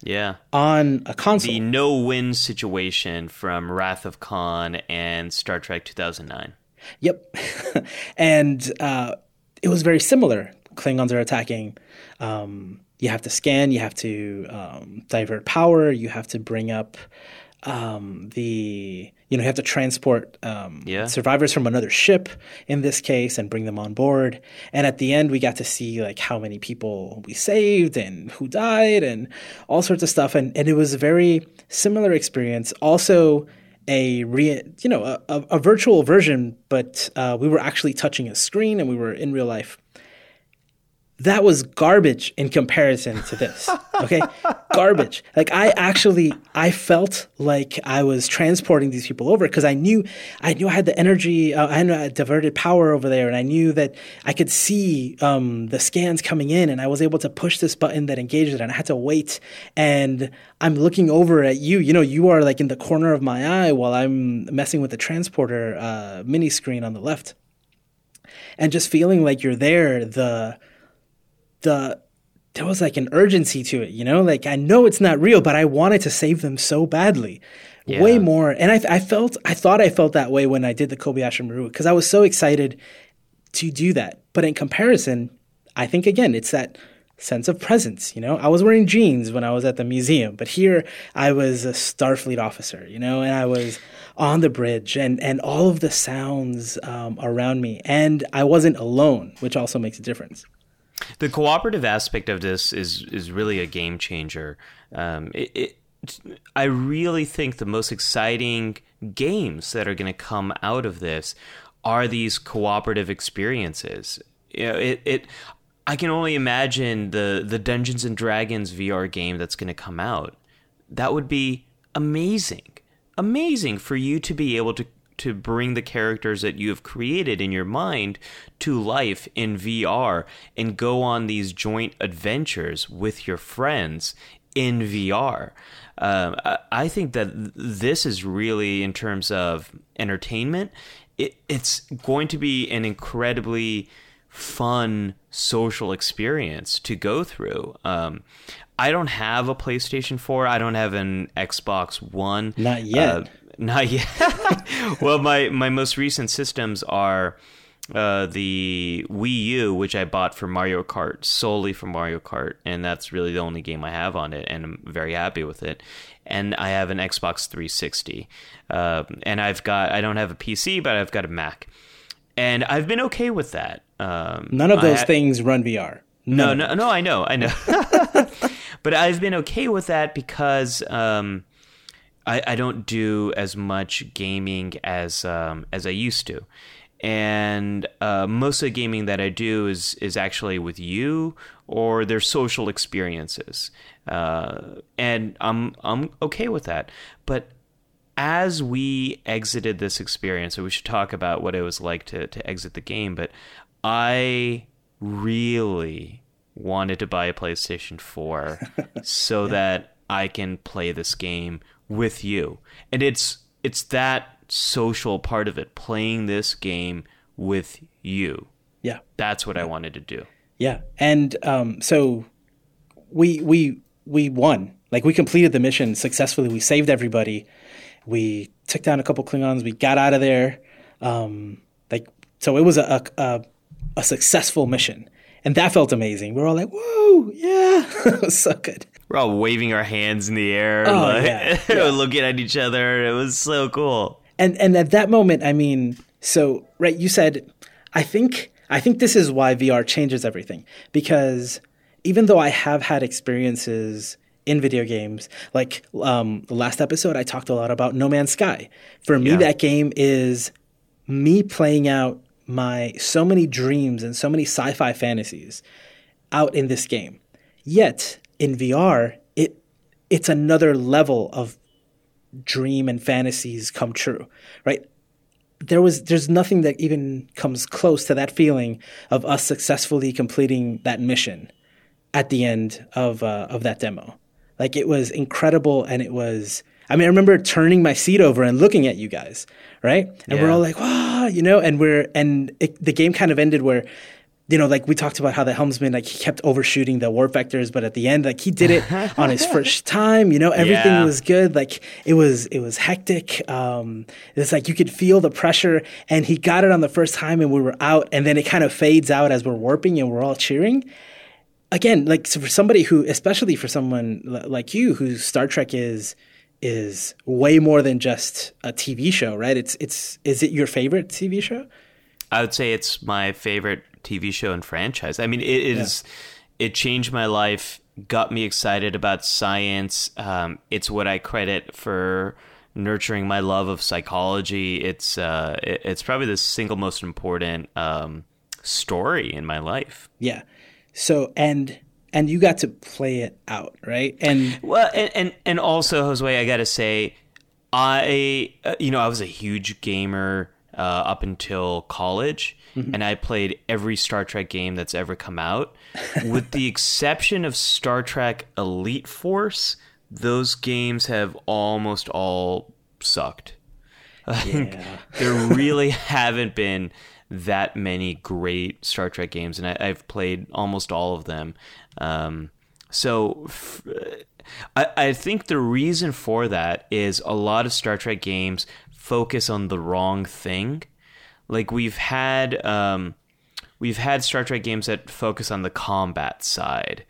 Yeah. on a console. The no win situation from Wrath of Khan and Star Trek 2009. Yep, and uh, it was very similar. Klingons are attacking. Um, you have to scan. You have to um, divert power. You have to bring up um, the. You know, you have to transport um, Yeah. survivors from another ship in this case and bring them on board. And at the end, we got to see like how many people we saved and who died and all sorts of stuff. And and it was a very similar experience. Also, a re, you know a, a, virtual version, but uh, we were actually touching a screen and we were in real life. That was garbage in comparison to this. Okay, garbage. Like I actually, I felt like I was transporting these people over because I knew, I knew I had the energy. Uh, I had diverted power over there, and I knew that I could see um, the scans coming in, and I was able to push this button that engaged it, and I had to wait. And I'm looking over at you. You know, you are like in the corner of my eye while I'm messing with the transporter uh, mini screen on the left, and just feeling like you're there. The the there was like an urgency to it, you know. Like I know it's not real, but I wanted to save them so badly, way more. And I, I felt, I thought I felt that way when I did the Kobayashi Maru because I was so excited to do that. But in comparison, I think again, it's that sense of presence. You know, I was wearing jeans when I was at the museum, but here I was a Starfleet officer. You know, and I was on the bridge, and and all of the sounds um, around me, and I wasn't alone, which also makes a difference. The cooperative aspect of this is is really a game changer. Um, it, it, I really think the most exciting games that are going to come out of this are these cooperative experiences. You know, it, it I can only imagine the the Dungeons and Dragons VR game that's going to come out. That would be amazing, amazing for you to be able to to bring the characters that you have created in your mind to life in VR and go on these joint adventures with your friends in VR. Um, I, think that this is really, in terms of entertainment, it, it's going to be an incredibly fun social experience to go through. Um, I don't have a PlayStation 4. I don't have an Xbox One. Not yet. Uh, not yet. well, my my most recent systems are uh, the Wii U, which I bought for Mario Kart solely for Mario Kart, and that's really the only game I have on it, and I'm very happy with it. And I have an Xbox 360, uh, and I've got I don't have a PC, but I've got a Mac, and I've been okay with that. Um, None of those ha- things run VR. no, no, no. I know, I know. but I've been okay with that because um, I, I don't do as much gaming as um, as I used to, and uh, most of the gaming that I do is is actually with you or their social experiences, uh, and I'm I'm okay with that. But as we exited this experience, so we should talk about what it was like to to exit the game. But I really wanted to buy a PlayStation 4 so that I can play this game with you. And it's it's that social part of it, playing this game with you. Yeah. That's what I wanted to do. Yeah. And um, so we we we won. Like we completed the mission successfully. We saved everybody. We took down a couple Klingons. We got out of there. Um, like so, it was a, a a successful mission, and that felt amazing. We are all like, "Whoa, yeah!" it was so good. We're all waving our hands in the air, oh, like, yeah, yeah. looking at each other. It was so cool. And and at that moment, I mean, so right, you said, I think I think this is why VR changes everything because even though I have had experiences in video games, like um, the last episode, I talked a lot about No Man's Sky. For me, yeah. that game is me playing out my so many dreams and so many sci-fi fantasies out in this game. Yet in VR, it it's another level of dream and fantasies come true, right? There was there's nothing that even comes close to that feeling of us successfully completing that mission at the end of uh, of that demo. Like it was incredible, and it was. I mean, I remember turning my seat over and looking at you guys, right? And yeah. we're all like, "Wow," you know. And we're and it, the game kind of ended where you know, like we talked about how the helmsman, like he kept overshooting the warp vectors, but at the end, like he did it on his first time. You know, everything yeah. was good. Like it was, it was hectic. Um, it's like you could feel the pressure, and he got it on the first time, and we were out, and then it kind of fades out as we're warping, and we're all cheering. Again, like so for somebody who, especially for someone like you, who Star Trek is is way more than just a TV show, right? It's it's is it your favorite TV show? I would say it's my favorite TV show and franchise. I mean, it, it yeah. it changed my life, got me excited about science. Um, it's what I credit for nurturing my love of psychology. It's uh, it, it's probably the single most important um, story in my life. Yeah. So and and you got to play it out, right? And well, and and, and also Josue, I got to say, I uh, you know I was a huge gamer uh, up until college, mm-hmm. and I played every Star Trek game that's ever come out, with the exception of Star Trek Elite Force. Those games have almost all sucked. Yeah. there really haven't been that many great Star Trek games, and I, have played almost all of them. Um, so f- I, I think the reason for that is a lot of Star Trek games focus on the wrong thing. Like we've had um, we've had Star Trek games that focus on the combat side,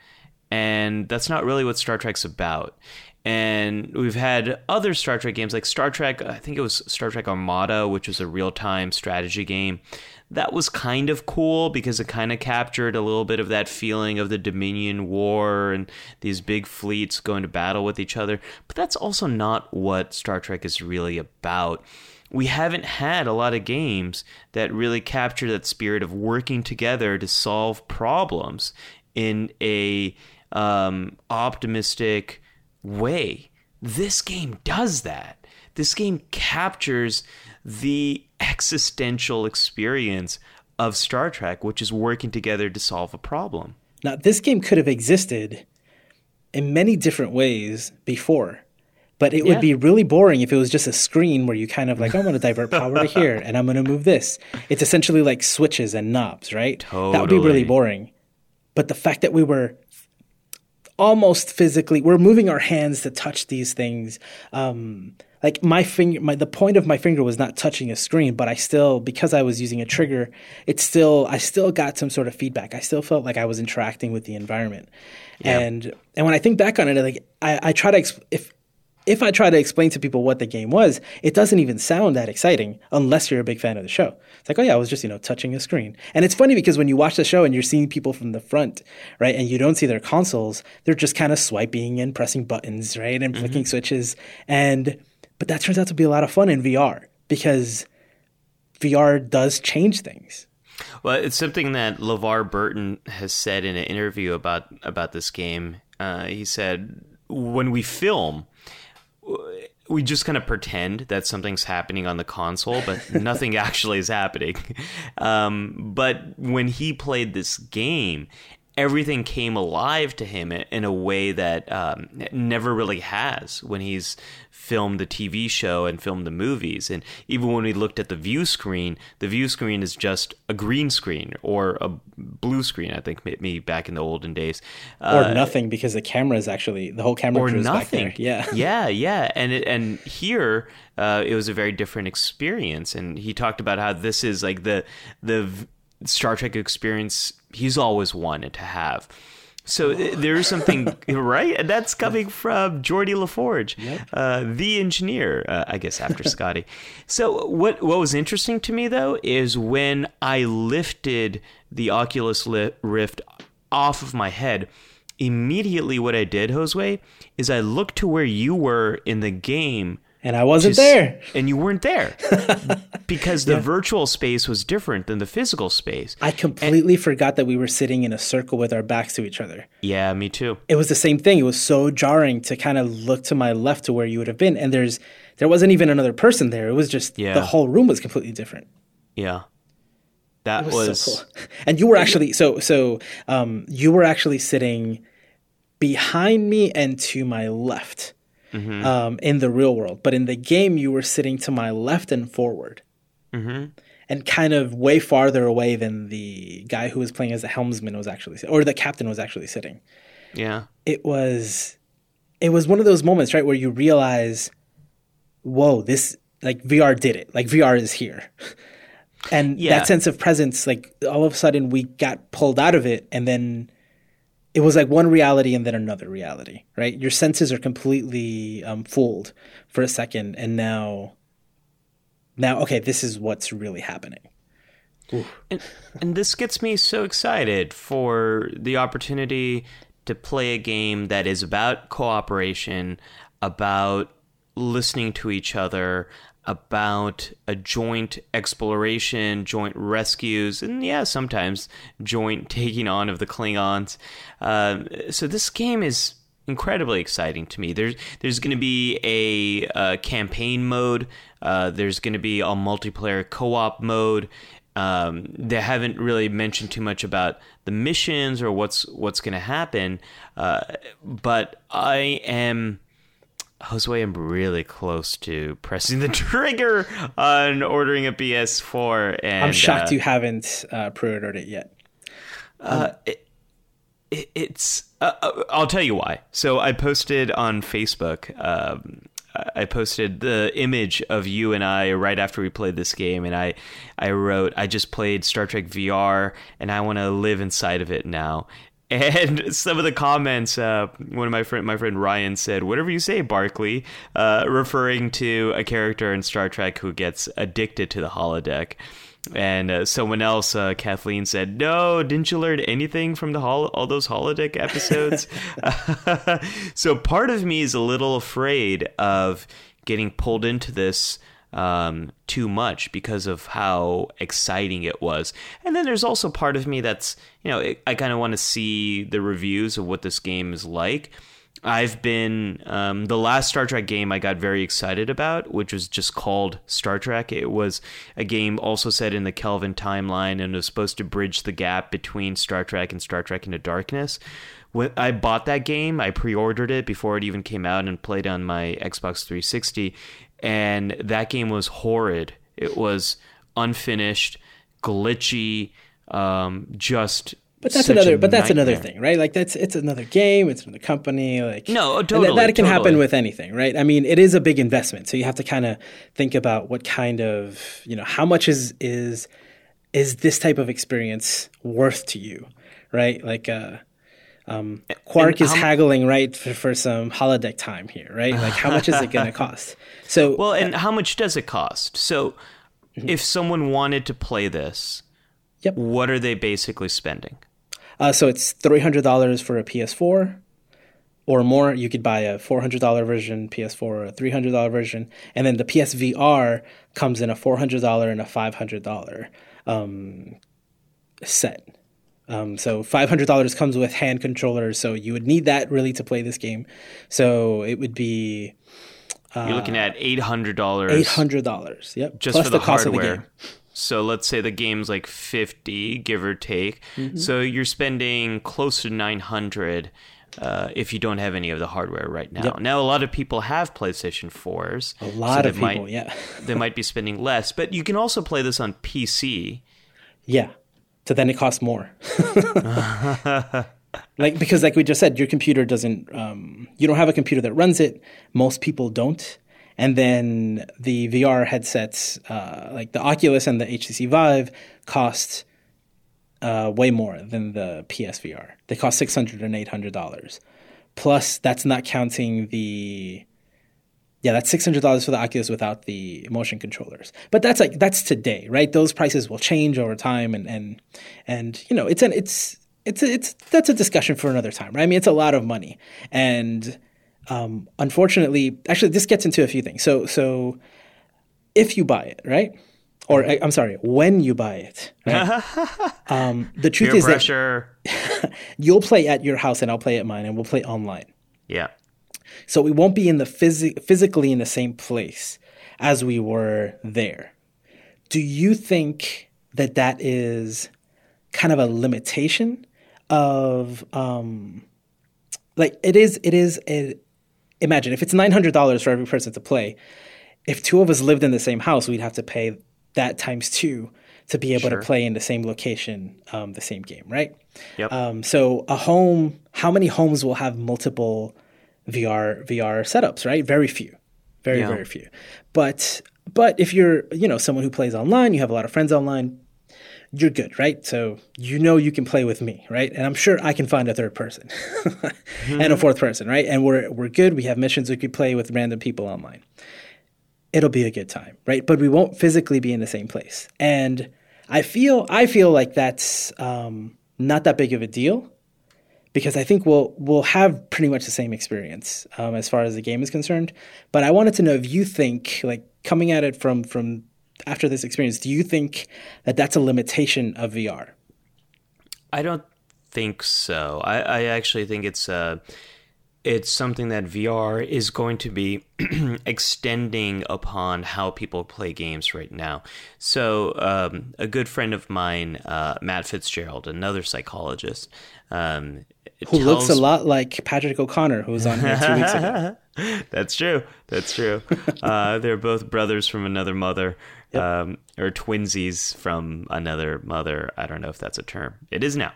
and that's not really what Star Trek's about. And we've had other Star Trek games like Star Trek, I think it was Star Trek Armada, which was a real time strategy game. That was kind of cool because it kind of captured a little bit of that feeling of the Dominion War and these big fleets going to battle with each other. But that's also not what Star Trek is really about. We haven't had a lot of games that really capture that spirit of working together to solve problems in a um, optimistic, way. This game does that. This game captures the existential experience of Star Trek, which is working together to solve a problem. Now, this game could have existed in many different ways before, but it yeah. would be really boring if it was just a screen where you kind of like, I'm going to divert power to here and I'm going to move this. It's essentially like switches and knobs, right? Totally. That would be really boring. But the fact that we were almost physically we're moving our hands to touch these things um, like my finger my the point of my finger was not touching a screen but i still because i was using a trigger it still i still got some sort of feedback i still felt like i was interacting with the environment yeah. and and when i think back on it like i, I try to exp- if if I try to explain to people what the game was, it doesn't even sound that exciting unless you're a big fan of the show. It's like, oh yeah, I was just, you know, touching a screen. And it's funny because when you watch the show and you're seeing people from the front, right, and you don't see their consoles, they're just kind of swiping and pressing buttons, right, and mm-hmm. flicking switches. And but that turns out to be a lot of fun in VR because VR does change things. Well, it's something that LeVar Burton has said in an interview about about this game. Uh, he said, "When we film, we just kind of pretend that something's happening on the console, but nothing actually is happening. Um, but when he played this game, everything came alive to him in a way that um, never really has when he's filmed the TV show and filmed the movies. And even when we looked at the view screen, the view screen is just a green screen or a blue screen. I think maybe back in the olden days, or uh, nothing because the camera is actually the whole camera or nothing. Yeah, yeah, yeah. And it, and here uh, it was a very different experience. And he talked about how this is like the the Star Trek experience he's always wanted to have. So uh, there's something right, and that's coming from Geordi LaForge, yep. uh, the engineer, uh, I guess after Scotty. So what what was interesting to me though is when I lifted the Oculus Rift off of my head, immediately what I did, Josue, is I looked to where you were in the game and I wasn't there. And you weren't there because the yeah. virtual space was different than the physical space. I completely and, forgot that we were sitting in a circle with our backs to each other. Yeah, me too. It was the same thing. It was so jarring to kind of look to my left to where you would have been, and there's there wasn't even another person there. It was just yeah. the whole room was completely different. Yeah. That was, was so cool. And you were actually so so um, you were actually sitting behind me and to my left mm-hmm. um, in the real world. But in the game, you were sitting to my left and forward. Mm-hmm. And kind of way farther away than the guy who was playing as the helmsman was actually, or the captain was actually sitting. Yeah, it was, it was one of those moments, right, where you realize, whoa, this like VR did it. Like VR is here. and yeah. that sense of presence, like all of a sudden we got pulled out of it, and then it was like one reality and then another reality, right? Your senses are completely um, fooled for a second, and now, now, okay, this is what's really happening. And, and this gets me so excited for the opportunity to play a game that is about cooperation, about listening to each other, about a joint exploration, joint rescues, and yeah, sometimes joint taking on of the Klingons. Uh, so this game is incredibly exciting to me. There's there's going to be a, campaign mode. Uh, there's going to be a multiplayer co-op mode. Um, they haven't really mentioned too much about the missions or what's what's going to happen, uh, but I am Josue, I'm really close to pressing the trigger on ordering a PS4. And I'm shocked uh, you haven't uh, pre-ordered it yet. Uh, it, it, it's. Uh, uh, I'll tell you why. So I posted on Facebook. Um, I posted the image of you and I right after we played this game, and I, I wrote, I just played Star Trek VR, and I want to live inside of it now. And some of the comments, uh, one of my friend, my friend Ryan said, "Whatever you say, Barkley," uh, referring to a character in Star Trek who gets addicted to the holodeck. And uh, someone else, uh, Kathleen, said, "No, didn't you learn anything from the hol- all those holodeck episodes?" so part of me is a little afraid of getting pulled into this um, too much because of how exciting it was. And then there's also part of me that's, you know, I kind of want to see the reviews of what this game is like. I've been um, the last Star Trek game I got very excited about, which was just called Star Trek. It was a game also set in the Kelvin timeline and was supposed to bridge the gap between Star Trek and Star Trek Into Darkness. When I bought that game, I pre-ordered it before it even came out and played on my Xbox 360, and that game was horrid. It was unfinished, glitchy, um, just. But that's another. But that's nightmare. another thing, right? Like that's it's another game. It's another company. Like no, totally. that, that can totally. happen with anything, right? I mean, it is a big investment, so you have to kind of think about what kind of you know how much is is is this type of experience worth to you, right? Like. uh um, Quark is haggling right for, for, some holodeck time here, right? Like, how much is it going to cost? So, well, and how much does it cost? So, mm-hmm. if someone wanted to play this, yep. what are they basically spending? Uh, so it's three hundred dollars for a PS4, or more, you could buy a $400 version PS4 or a $300 version. And then the PSVR comes in a $400 and a $500 um, set. Um, so $500 comes with hand controllers. So you would need that really to play this game. So it would be. You're looking at $800. $800, yep. Just plus for the, cost hardware. the. So let's say the game's like 50, give or take. Mm-hmm. So you're spending close to 900 uh, if you don't have any of the hardware right now. Yep. Now, a lot of people have PlayStation 4s. A lot so of people, might, yeah. they might be spending less, but you can also play this on PC. Yeah. So then it costs more. like because like we just said, your computer doesn't um, you don't have a computer that runs it. Most people don't. And then the VR headsets, uh, like the Oculus and the HTC Vive, cost uh, way more than the PSVR. They cost six hundred and eight hundred dollars. Plus, that's not counting the yeah, that's six hundred dollars for the Oculus without the motion controllers. But that's like that's today, right? Those prices will change over time, and and and you know, it's an it's it's it's that's a discussion for another time, right? I mean, it's a lot of money, and um, unfortunately, actually, this gets into a few things. So so if you buy it, right? Or I, I'm sorry, when you buy it, right? um, the truth Peer is pressure. that you'll play at your house and I'll play at mine, and we'll play online. yeah. So we won't be in the phys- physically in the same place as we were there. Do you think that that is kind of a limitation of um, like it is it is a, imagine if it's $900 for every person to play if two of us lived in the same house we'd have to pay that times two to be able Sure. to play in the same location um, the same game right Yep. um, so a home, how many homes will have multiple VR VR setups? Right, very few, very Yeah. very few. But but if you're you know someone who plays online, you have a lot of friends online, you're good, right? So you know you can play with me, right? And I'm sure I can find a third person and a fourth person, right? And we're we're good. We have missions we could play with random people online. It'll be a good time, right? But we won't physically be in the same place. And I feel I feel like that's um, not that big of a deal because I think we'll we'll have pretty much the same experience um, as far as the game is concerned. But I wanted to know if you think, like, coming at it from from after this experience, do you think that that's a limitation of VR? I don't think so. I, I actually think it's uh, it's something that VR is going to be extending upon how people play games right now. So, um, a good friend of mine, uh, Matt Fitzgerald, another psychologist, um, Who looks a lot like Patrick O'Connor, who was on here two weeks ago. That's true. That's true. uh, they're both brothers from another mother, um, or twinsies from another mother. I don't know if that's a term. It is now.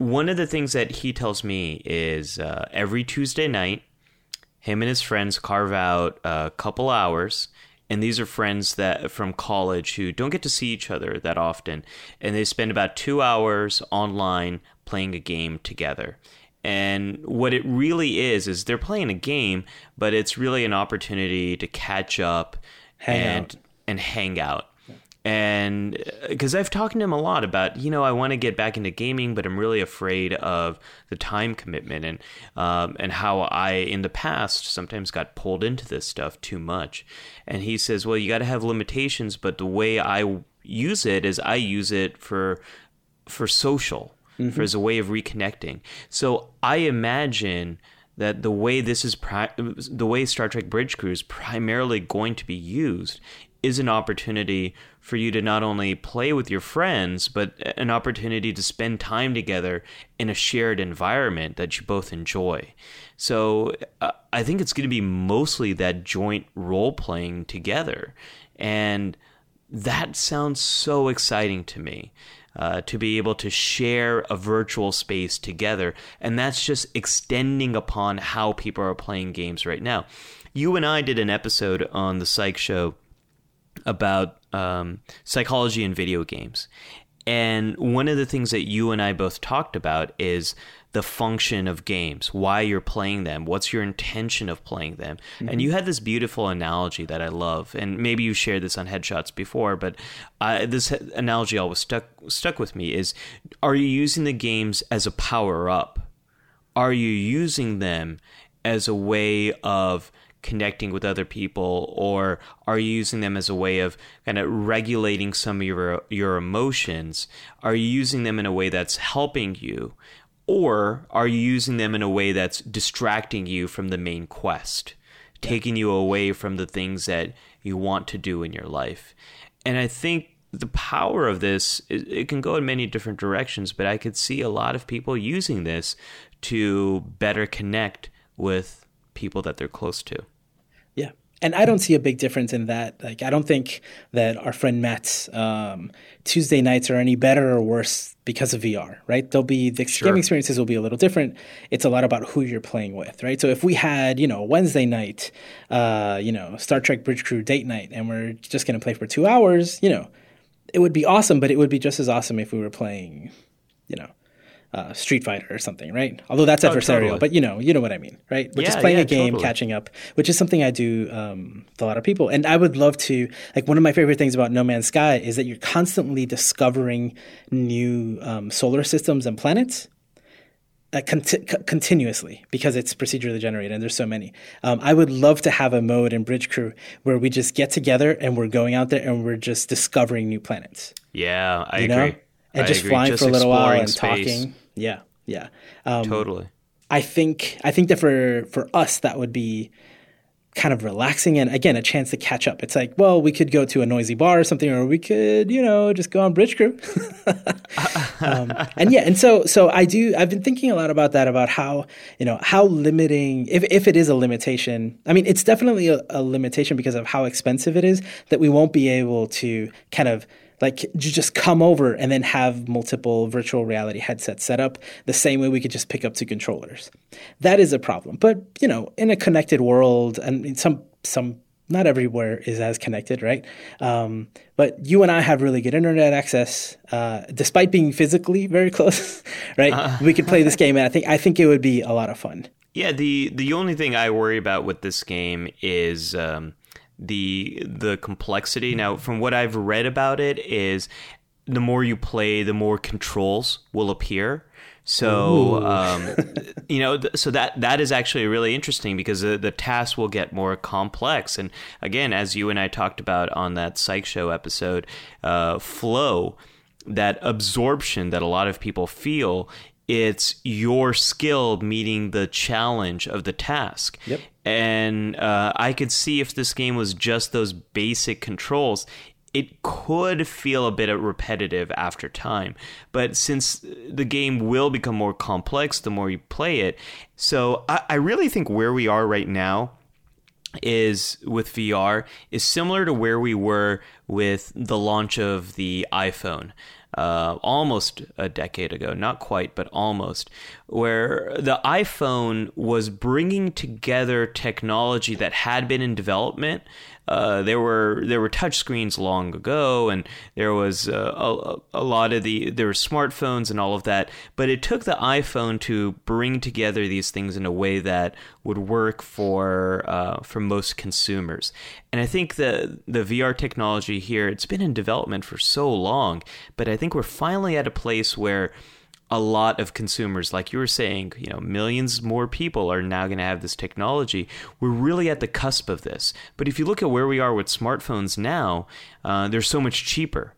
One of the things that he tells me is uh, every Tuesday night, him and his friends carve out a couple hours. And these are friends that from college who don't get to see each other that often, and they spend about two hours online playing a game together. And what it really is is they're playing a game, but it's really an opportunity to catch up Hang and out. and hang out. And because I've talked to him a lot about, you know, I want to get back into gaming, but I'm really afraid of the time commitment and um, and how I in the past sometimes got pulled into this stuff too much. And he says, well, you got to have limitations, but the way I use it is I use it for for social, for as a way of reconnecting. So I imagine that the way this is pri- the way Star Trek Bridge Crew is primarily going to be used is an opportunity for you to not only play with your friends but an opportunity to spend time together in a shared environment that you both enjoy. So uh, I think it's going to be mostly that joint role playing together and that sounds so exciting to me uh, to be able to share a virtual space together. And that's just extending upon how people are playing games right now. You and I did an episode on the Psych Show about um, psychology in video games. And one of the things that you and I both talked about is the function of games, why you're playing them, what's your intention of playing them. And you had this beautiful analogy that I love, and maybe you shared this on Headshots before, but uh, this analogy always stuck stuck with me: is are you using the games as a power up, are you using them as a way of connecting with other people or are you using them as a way of kind of regulating some of your your emotions? Are you using them in a way that's helping you or are you using them in a way that's distracting you from the main quest taking you away from the things that you want to do in your life? And i think the power of this it can go in many different directions but i could see a lot of people using this to better connect with people that they're close to. Yeah. And I don't see a big difference in that. Like, I don't think that our friend Matt's um, Tuesday nights are any better or worse because of VR, right? They'll be the sure. game experiences will be a little different. It's a lot about who you're playing with, right? So if we had, you know, Wednesday night, uh, you know, Star Trek Bridge Crew date night, and we're just going to play for two hours, you know, it would be awesome. But it would be just as awesome if we were playing, you know, uh, Street Fighter or something, right? Although that's oh, adversarial, totally. but you know, you know what I mean, right? We're yeah, just playing yeah, a game, totally. catching up, which is something I do um, with a lot of people. And I would love to, like, one of my favorite things about No Man's Sky is that you're constantly discovering new um, solar systems and planets. Uh, conti- continuously because it's procedurally generated and there's so many. Um, I would love to have a mode in Bridge Crew where we just get together and we're going out there and we're just discovering new planets. Yeah, I you agree. Know? And I just agree. flying just for a little while and space. talking. Yeah, yeah. Um, totally. I think I think that for for us that would be kind of relaxing and again a chance to catch up. It's like, well, we could go to a noisy bar or something, or we could, you know, just go on Bridge Crew. um, and yeah, and so so I do. I've been thinking a lot about that, about how you know how limiting, if if it is a limitation. I mean, it's definitely a, a limitation because of how expensive it is that we won't be able to kind of like you just come over and then have multiple virtual reality headsets set up the same way we could just pick up two controllers. That is a problem. But, you know, in a connected world and some some not everywhere is as connected, right? Um, but you and I have really good internet access, uh, despite being physically very close, right? Uh, we could play this game, and I think I think it would be a lot of fun. Yeah, the the only thing I worry about with this game is um, the the complexity. Now, from what I've read about it, is the more you play, the more controls will appear. So, um, you know, so that that is actually really interesting because the, the tasks will get more complex. And again, as you and I talked about on that Psych Show episode, uh, flow, that absorption that a lot of people feel it's your skill meeting the challenge of the task. Yep. And uh, I could see if this game was just those basic controls, it could feel a bit repetitive after time. But since the game will become more complex the more you play it, so I, I really think where we are right now is with VR is similar to where we were with the launch of the iPhone uh, almost a decade ago, not quite, but almost, where the iPhone was bringing together technology that had been in development uh, there were there were touchscreens long ago, and there was uh, a, a lot of the there were smartphones and all of that. But it took the iPhone to bring together these things in a way that would work for uh, for most consumers. And I think the the VR technology here it's been in development for so long, but I think we're finally at a place where a lot of consumers, like you were saying, you know, millions more people are now going to have this technology. We're really at the cusp of this. But if you look at where we are with smartphones now, uh, they're so much cheaper.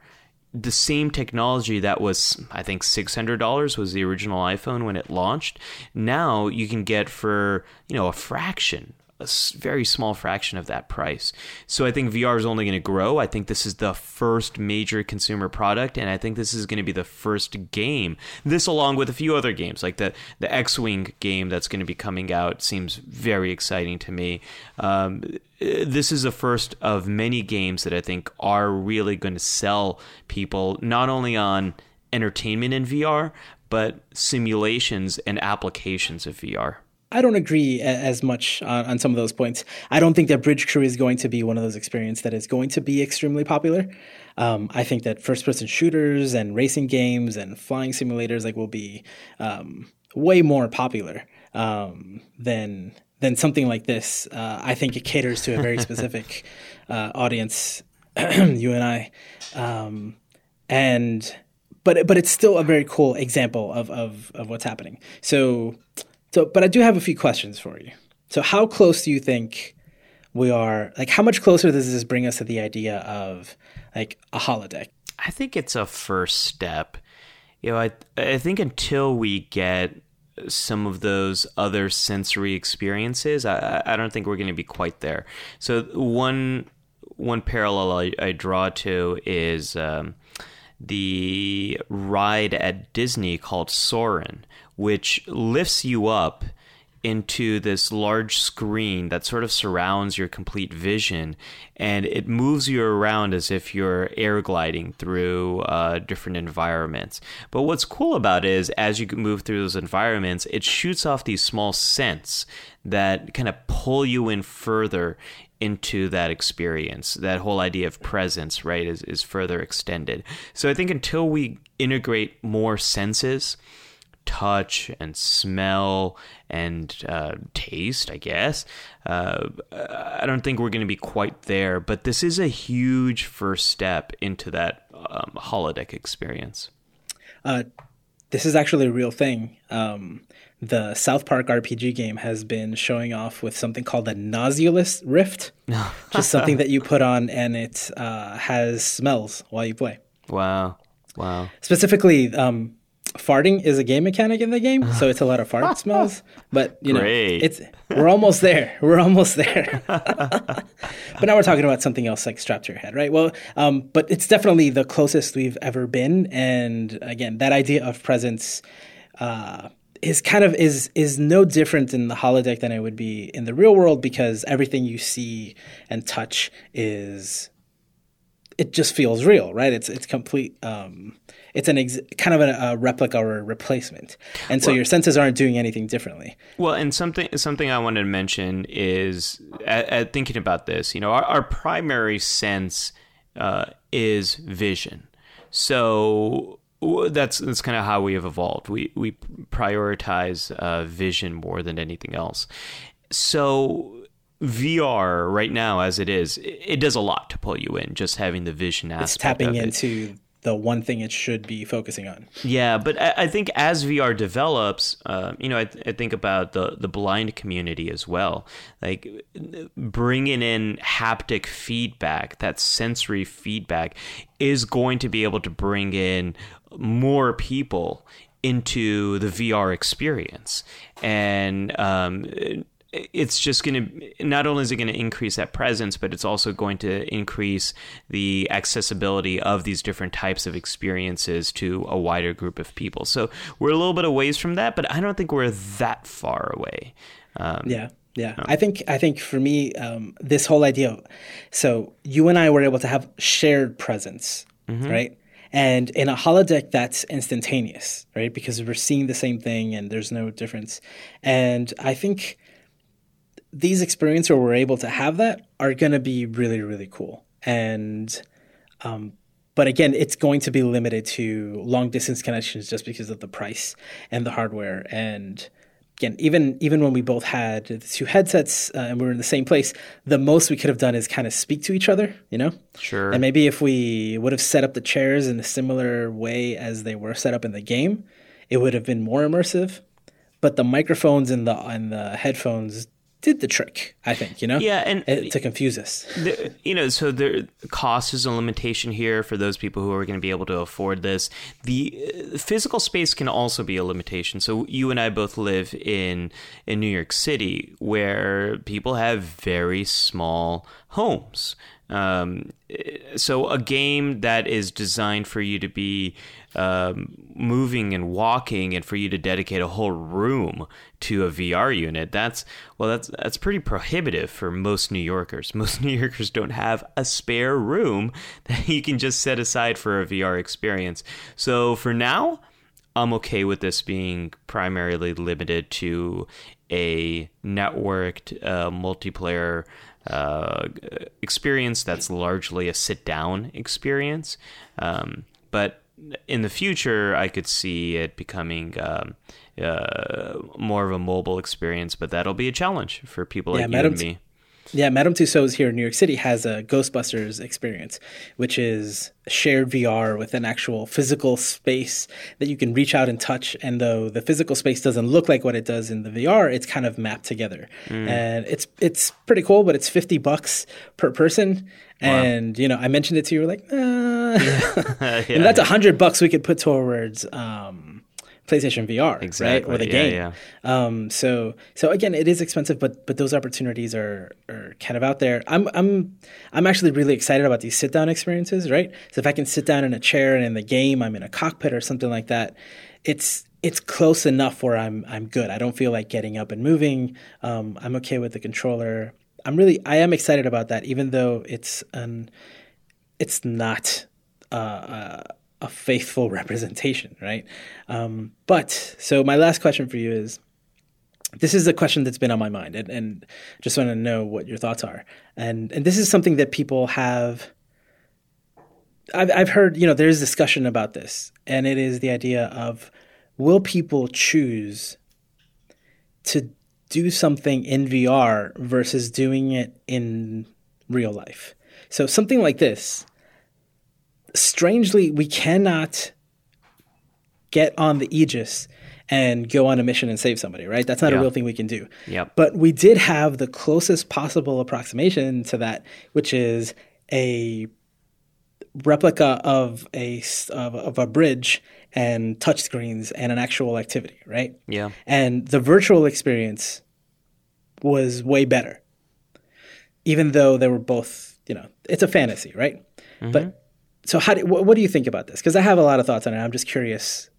The same technology that was, I think, six hundred dollars was the original iPhone when it launched. Now you can get for you know a fraction a very small fraction of that price. So I think VR is only going to grow. I think this is the first major consumer product, and I think this is going to be the first game. This, along with a few other games, like the the X Wing game that's going to be coming out, seems very exciting to me. Um, this is the first of many games that I think are really going to sell people not only on entertainment in VR, but simulations and applications of VR. I don't agree as much on, on, some of those points. I don't think that Bridge Crew is going to be one of those experiences that is going to be extremely popular. Um, I think that first person shooters and racing games and flying simulators like will be um, way more popular um, than than something like this. Uh, I think it caters to a very specific uh, audience, you and I, um, and but but it's still a very cool example of of, of what's happening. So So, but I do have a few questions for you. So, how close do you think we are? Like, how much closer does this bring us to the idea of like a holodeck? I think it's a first step. You know, I I think until we get some of those other sensory experiences, I I don't think we're going to be quite there. So one one parallel I, I draw to is um, the ride at Disney called Soarin', which lifts you up into this large screen that sort of surrounds your complete vision and it moves you around as if you're air gliding through uh, different environments. But what's cool about it is as you move through those environments, it shoots off these small scents that kind of pull you in further into that experience. That whole idea of presence, right, is, is further extended. So I think until we integrate more senses, touch and smell and uh, taste, I guess. Uh, I don't think we're going to be quite there, but this is a huge first step into that um, holodeck experience. Uh, this is actually a real thing. Um, the South Park RPG game has been showing off with something called the Nosulus Rift, just something that you put on and it uh, has smells while you play. Wow. Wow. Specifically, um, farting is a game mechanic in the game, so it's a lot of fart smells. But you know, Great. it's we're almost there. We're almost there. but now we're talking about something else like strapped to your head, right? Well, um, but it's definitely the closest we've ever been, and again, that idea of presence. Uh, is kind of is is no different in the holodeck than it would be in the real world because everything you see and touch is it just feels real, right? It's it's complete. Um, it's an ex- kind of a, a, replica or a replacement, and so well, your senses aren't doing anything differently. Well, and something something I wanted to mention is at, at thinking about this. You know, our, our primary sense uh, is vision. So that's that's kind of how we have evolved. We we prioritize uh, vision more than anything else. So VR right now, as it is, it does a lot to pull you in. Just having the vision aspect. It's tapping into the one thing it should be focusing on. Yeah, but I, think as VR develops, uh, you know, I, th- I, think about the the blind community as well. Like bringing in haptic feedback, that sensory feedback, is going to be able to bring in more people into the VR experience. And um, it's just going to not only is it going to increase that presence but it's also going to increase the accessibility of these different types of experiences to a wider group of people so we're a little bit away from that but i don't think we're that far away um, yeah yeah i think i think for me um, this whole idea of so you and i were able to have shared presence mm-hmm. right and in a holodeck, that's instantaneous, right? Because we're seeing the same thing and there's no difference. And I think these experiences where we're able to have that are going to be really, really cool. And, um, but again, it's going to be limited to long distance connections just because of the price and the hardware. And again, even even when we both had the two headsets uh, and we were in the same place, the most we could have done is kind of speak to each other, you know. Sure. And maybe if we would have set up the chairs in a similar way as they were set up in the game, it would have been more immersive. But the microphones and the and the headphones did the trick, I think, you know? Yeah, and it, to confuse us. The, you know, so the cost is a limitation here for those people who are going to be able to afford this. The uh, physical space can also be a limitation. So you and I both live in in New York City where people have very small homes. Um, so a game that is designed for you to be um, moving and walking, and for you to dedicate a whole room to a VR unit, that's well, that's that's pretty prohibitive for most New Yorkers. Most New Yorkers don't have a spare room that you can just set aside for a VR experience. So for now, I'm okay with this being primarily limited to a networked uh, multiplayer uh, experience that's largely a sit down experience. Um, but in the future, I could see it becoming um, uh, more of a mobile experience, but that'll be a challenge for people yeah, like you and me. Yeah, Madame Tussauds here in New York City has a Ghostbusters experience, which is shared VR with an actual physical space that you can reach out and touch. And though the physical space doesn't look like what it does in the VR, it's kind of mapped together. Mm. And it's it's pretty cool, but it's fifty bucks per person. Wow. And you know, I mentioned it to you, like, uh. yeah, and that's a hundred bucks we could put towards. Um, PlayStation VR, exactly. right, or the yeah, game. Yeah. Um, so so again, it is expensive, but but those opportunities are are kind of out there. I'm I'm I'm actually really excited about these sit down experiences, right? So if I can sit down in a chair and in the game, I'm in a cockpit or something like that, it's it's close enough where I'm I'm good. I don't feel like getting up and moving. Um, I'm okay with the controller. I'm really I am excited about that, even though it's an it's not. Uh, uh, a faithful representation, right? Um, but so my last question for you is this is a question that's been on my mind and, and just want to know what your thoughts are. And and this is something that people have I've I've heard, you know, there's discussion about this, and it is the idea of will people choose to do something in VR versus doing it in real life? So something like this strangely, we cannot get on the Aegis and go on a mission and save somebody, right? That's not yeah. a real thing we can do. Yep. But we did have the closest possible approximation to that, which is a replica of a of, of a bridge and touchscreens and an actual activity, right? Yeah. And the virtual experience was way better. Even though they were both, you know, it's a fantasy, right? Mm-hmm. But so how do, what, what do you think about this? Because I have a lot of thoughts on it. I'm just curious,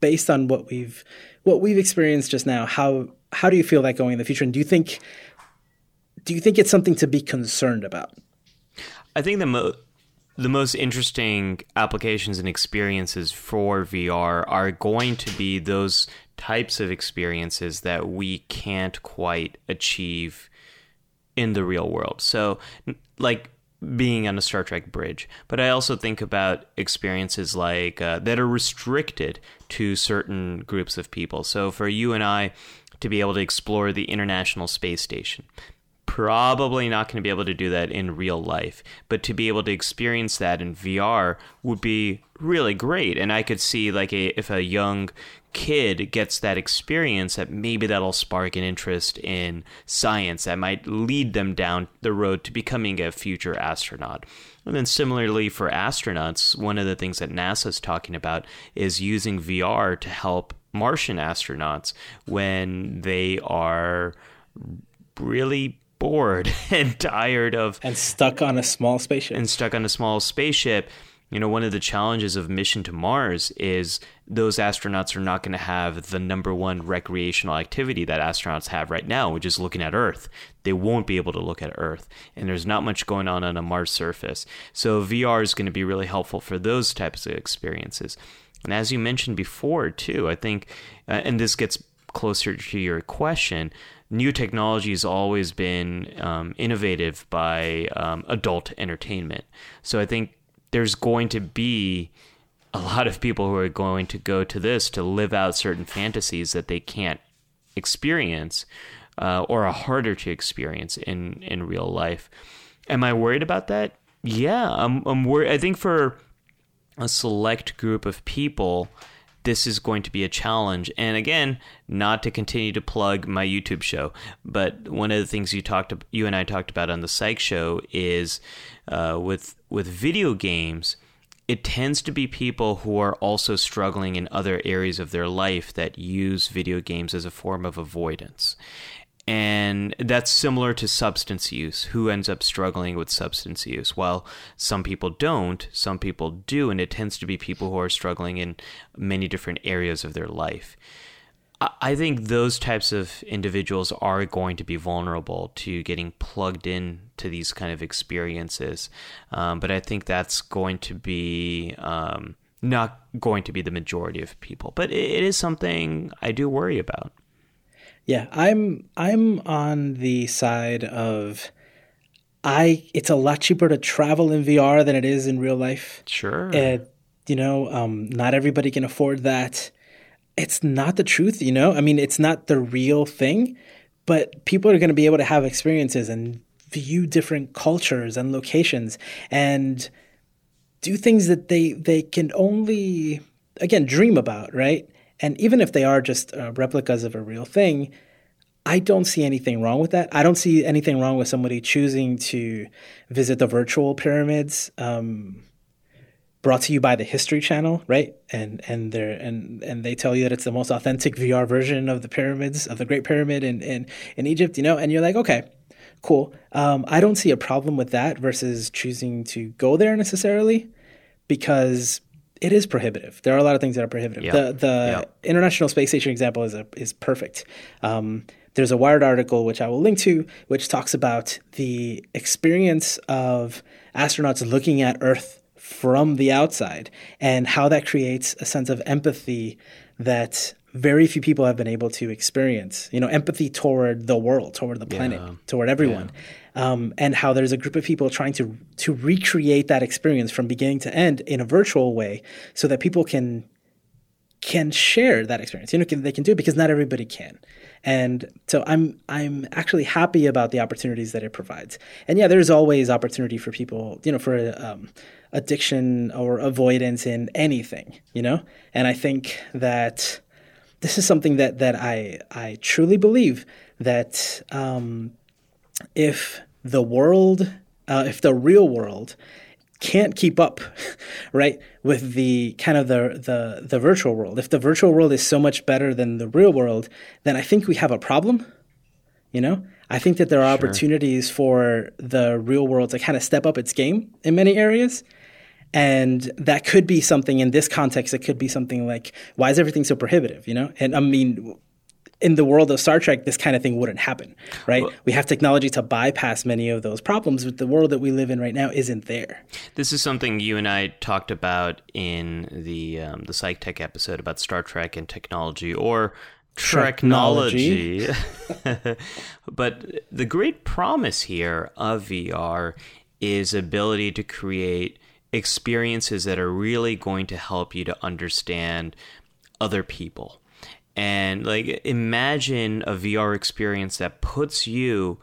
based on what we've what we've experienced just now. How how do you feel that going in the future? And do you think do you think it's something to be concerned about? I think the the most interesting applications and experiences for VR are going to be those types of experiences that we can't quite achieve in the real world. So, like being on a Star Trek bridge, but I also think about experiences like uh, that are restricted to certain groups of people. So for you and I to be able to explore the International Space Station, probably not going to be able to do that in real life, but to be able to experience that in VR would be really great. And I could see like a if a young kid gets that experience that maybe that'll spark an interest in science that might lead them down the road to becoming a future astronaut. And then similarly for astronauts, one of the things that NASA's talking about is using VR to help Martian astronauts when they are really bored and tired of and stuck on a small spaceship and stuck on a small spaceship you know, one of the challenges of mission to Mars is those astronauts are not going to have the number one recreational activity that astronauts have right now, which is looking at Earth. They won't be able to look at Earth, and there's not much going on on a Mars surface. So VR is going to be really helpful for those types of experiences. And as you mentioned before, too, I think, uh, and this gets closer to your question, new technology has always been um, innovative by um, adult entertainment. So I think there's going to be a lot of people who are going to go to this to live out certain fantasies that they can't experience uh, or are harder to experience in, in real life. Am I worried about that? Yeah, I'm, I'm worried. I think for a select group of people, this is going to be a challenge. And again, not to continue to plug my YouTube show, but one of the things you talked, you and I talked about on the Psych Show is uh, with with video games. It tends to be people who are also struggling in other areas of their life that use video games as a form of avoidance. And that's similar to substance use. Who ends up struggling with substance use? Well, some people don't, some people do, and it tends to be people who are struggling in many different areas of their life. I think those types of individuals are going to be vulnerable to getting plugged in to these kind of experiences. Um, but I think that's going to be um, not going to be the majority of people. But it is something I do worry about. Yeah, I'm I'm on the side of I it's a lot cheaper to travel in VR than it is in real life. Sure. And you know, um, not everybody can afford that. It's not the truth, you know? I mean, it's not the real thing, but people are going to be able to have experiences and view different cultures and locations and do things that they they can only again dream about, right? And even if they are just uh, replicas of a real thing, I don't see anything wrong with that. I don't see anything wrong with somebody choosing to visit the virtual pyramids. Um, brought to you by the History Channel, right? And and they and and they tell you that it's the most authentic VR version of the pyramids of the Great Pyramid in in, in Egypt, you know. And you're like, okay, cool. Um, I don't see a problem with that versus choosing to go there necessarily, because it is prohibitive. There are a lot of things that are prohibitive. Yeah. The the yeah. International Space Station example is a, is perfect. Um, there's a Wired article which I will link to, which talks about the experience of astronauts looking at Earth from the outside and how that creates a sense of empathy that very few people have been able to experience. You know, empathy toward the world, toward the planet, yeah. toward everyone, yeah. Um, and how there's a group of people trying to to recreate that experience from beginning to end in a virtual way, so that people can can share that experience. You know, can, they can do it because not everybody can. And so I'm I'm actually happy about the opportunities that it provides. And yeah, there's always opportunity for people, you know, for um, addiction or avoidance in anything, you know. And I think that this is something that that I I truly believe that um, if the world, uh, if the real world can't keep up, right, with the kind of the, the the virtual world. If the virtual world is so much better than the real world, then I think we have a problem. You know, I think that there are sure. opportunities for the real world to kind of step up its game in many areas. And that could be something in this context. It could be something like, why is everything so prohibitive? You know, and I mean, in the world of Star Trek, this kind of thing wouldn't happen, right? Well, we have technology to bypass many of those problems, but the world that we live in right now isn't there. This is something you and I talked about in the um, the Psych Tech episode about Star Trek and technology, or technology. but the great promise here of VR is ability to create experiences that are really going to help you to understand other people and like imagine a VR experience that puts you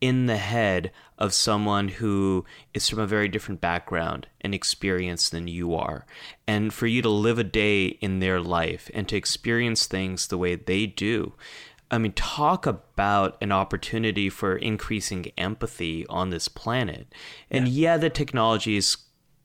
in the head of someone who is from a very different background and experience than you are. And for you to live a day in their life and to experience things the way they do. I mean, talk about an opportunity for increasing empathy on this planet. And yeah, yeah the technology is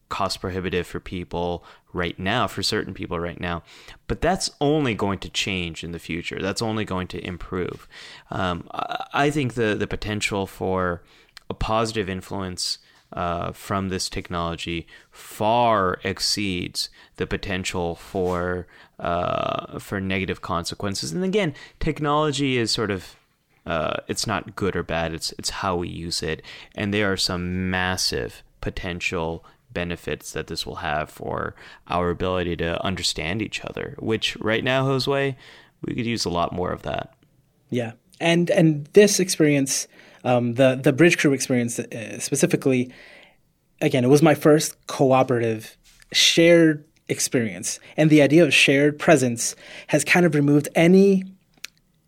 cost prohibitive for people right now, for certain people right now. But that's only going to change in the future. That's only going to improve. Um, I think the, the potential for a positive influence uh, from this technology far exceeds the potential for uh, for negative consequences. And again, technology is sort of uh, it's not good or bad. It's it's how we use it, and there are some massive potential benefits that this will have for our ability to understand each other, which right now, Josue, we could use a lot more of that. Yeah. And and this experience, um, the the bridge crew experience uh, specifically, again, it was my first cooperative shared experience, and the idea of shared presence has kind of removed any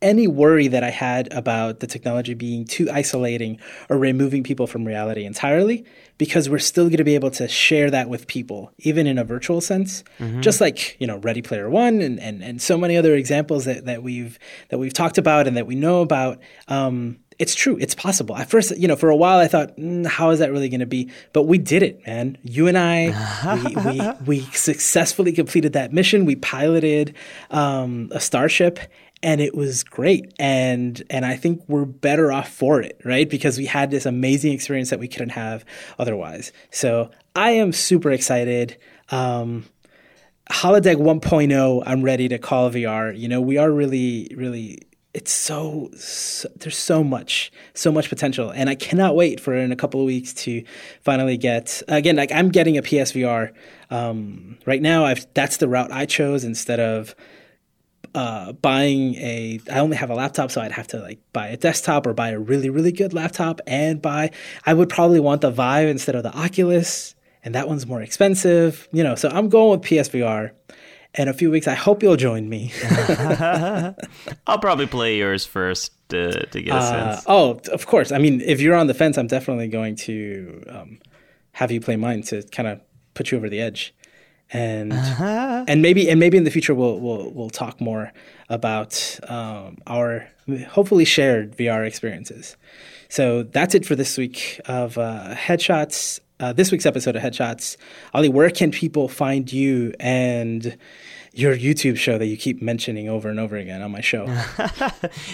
any worry that I had about the technology being too isolating or removing people from reality entirely, because we're still going to be able to share that with people, even in a virtual sense. Mm-hmm. Just like you know, Ready Player One and, and and so many other examples that, that we've that we've talked about and that we know about. Um, it's true. It's possible. At first, you know, for a while, I thought, mm, how is that really going to be? But we did it, man. You and I, we, we, we, successfully completed that mission. We piloted um, a starship, and it was great and and I think we're better off for it, right? Because we had this amazing experience that we couldn't have otherwise. So I am super excited. Um, Holodeck 1.0, I'm ready to call VR. You know, we are really, really. It's so, so, there's so much, so much potential, and I cannot wait for in a couple of weeks to finally get again. Like I'm getting a PSVR um, right now. I've that's the route I chose instead of uh, buying a I only have a laptop, so I'd have to like buy a desktop or buy a really really good laptop and buy. I would probably want the Vive instead of the Oculus, and that one's more expensive. You know, so I'm going with PSVR, in a few weeks. I hope you'll join me. I'll probably play yours first to, to get a Uh, sense. oh, of course. I mean, if you're on the fence, I'm definitely going to um, have you play mine to kind of put you over the edge, and and maybe and maybe in the future we'll we'll we'll talk more about um, our hopefully shared VR experiences. So that's it for this week of uh, headshots. Uh, this week's episode of Headshots. Ali, where can people find you and your YouTube show that you keep mentioning over and over again on my show?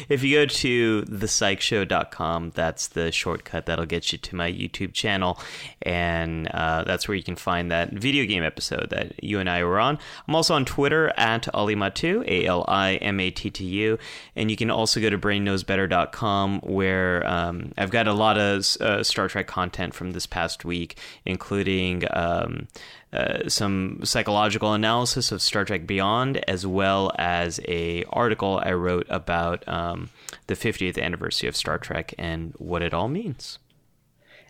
If you go to thepsychshow.com, that's the shortcut that'll get you to my YouTube channel. And uh, that's where you can find that video game episode that you and I were on. I'm also on Twitter at AliMattu, A L I M A T T U. And you can also go to brainknowsbetter.com where um, I've got a lot of uh, Star Trek content from this past week, including. Um, uh, some psychological analysis of Star Trek Beyond, as well as a article I wrote about um, the 50th anniversary of Star Trek and what it all means.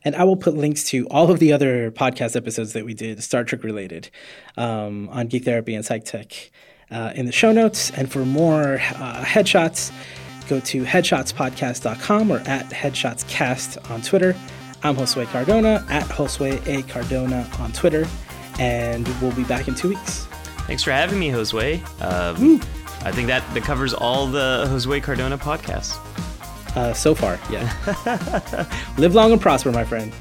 And I will put links to all of the other podcast episodes that we did, Star Trek related, um, on Geek Therapy and Psych Tech uh, in the show notes. And for more uh, headshots, go to headshotspodcast.com or at headshotscast on Twitter. I'm Josue Cardona at Josue A. Cardona on Twitter. And we'll be back in two weeks. Thanks for having me, Josue. Um, I think that, that covers all the Josue Cardona podcasts. Uh, so far, yeah. Live long and prosper, my friend.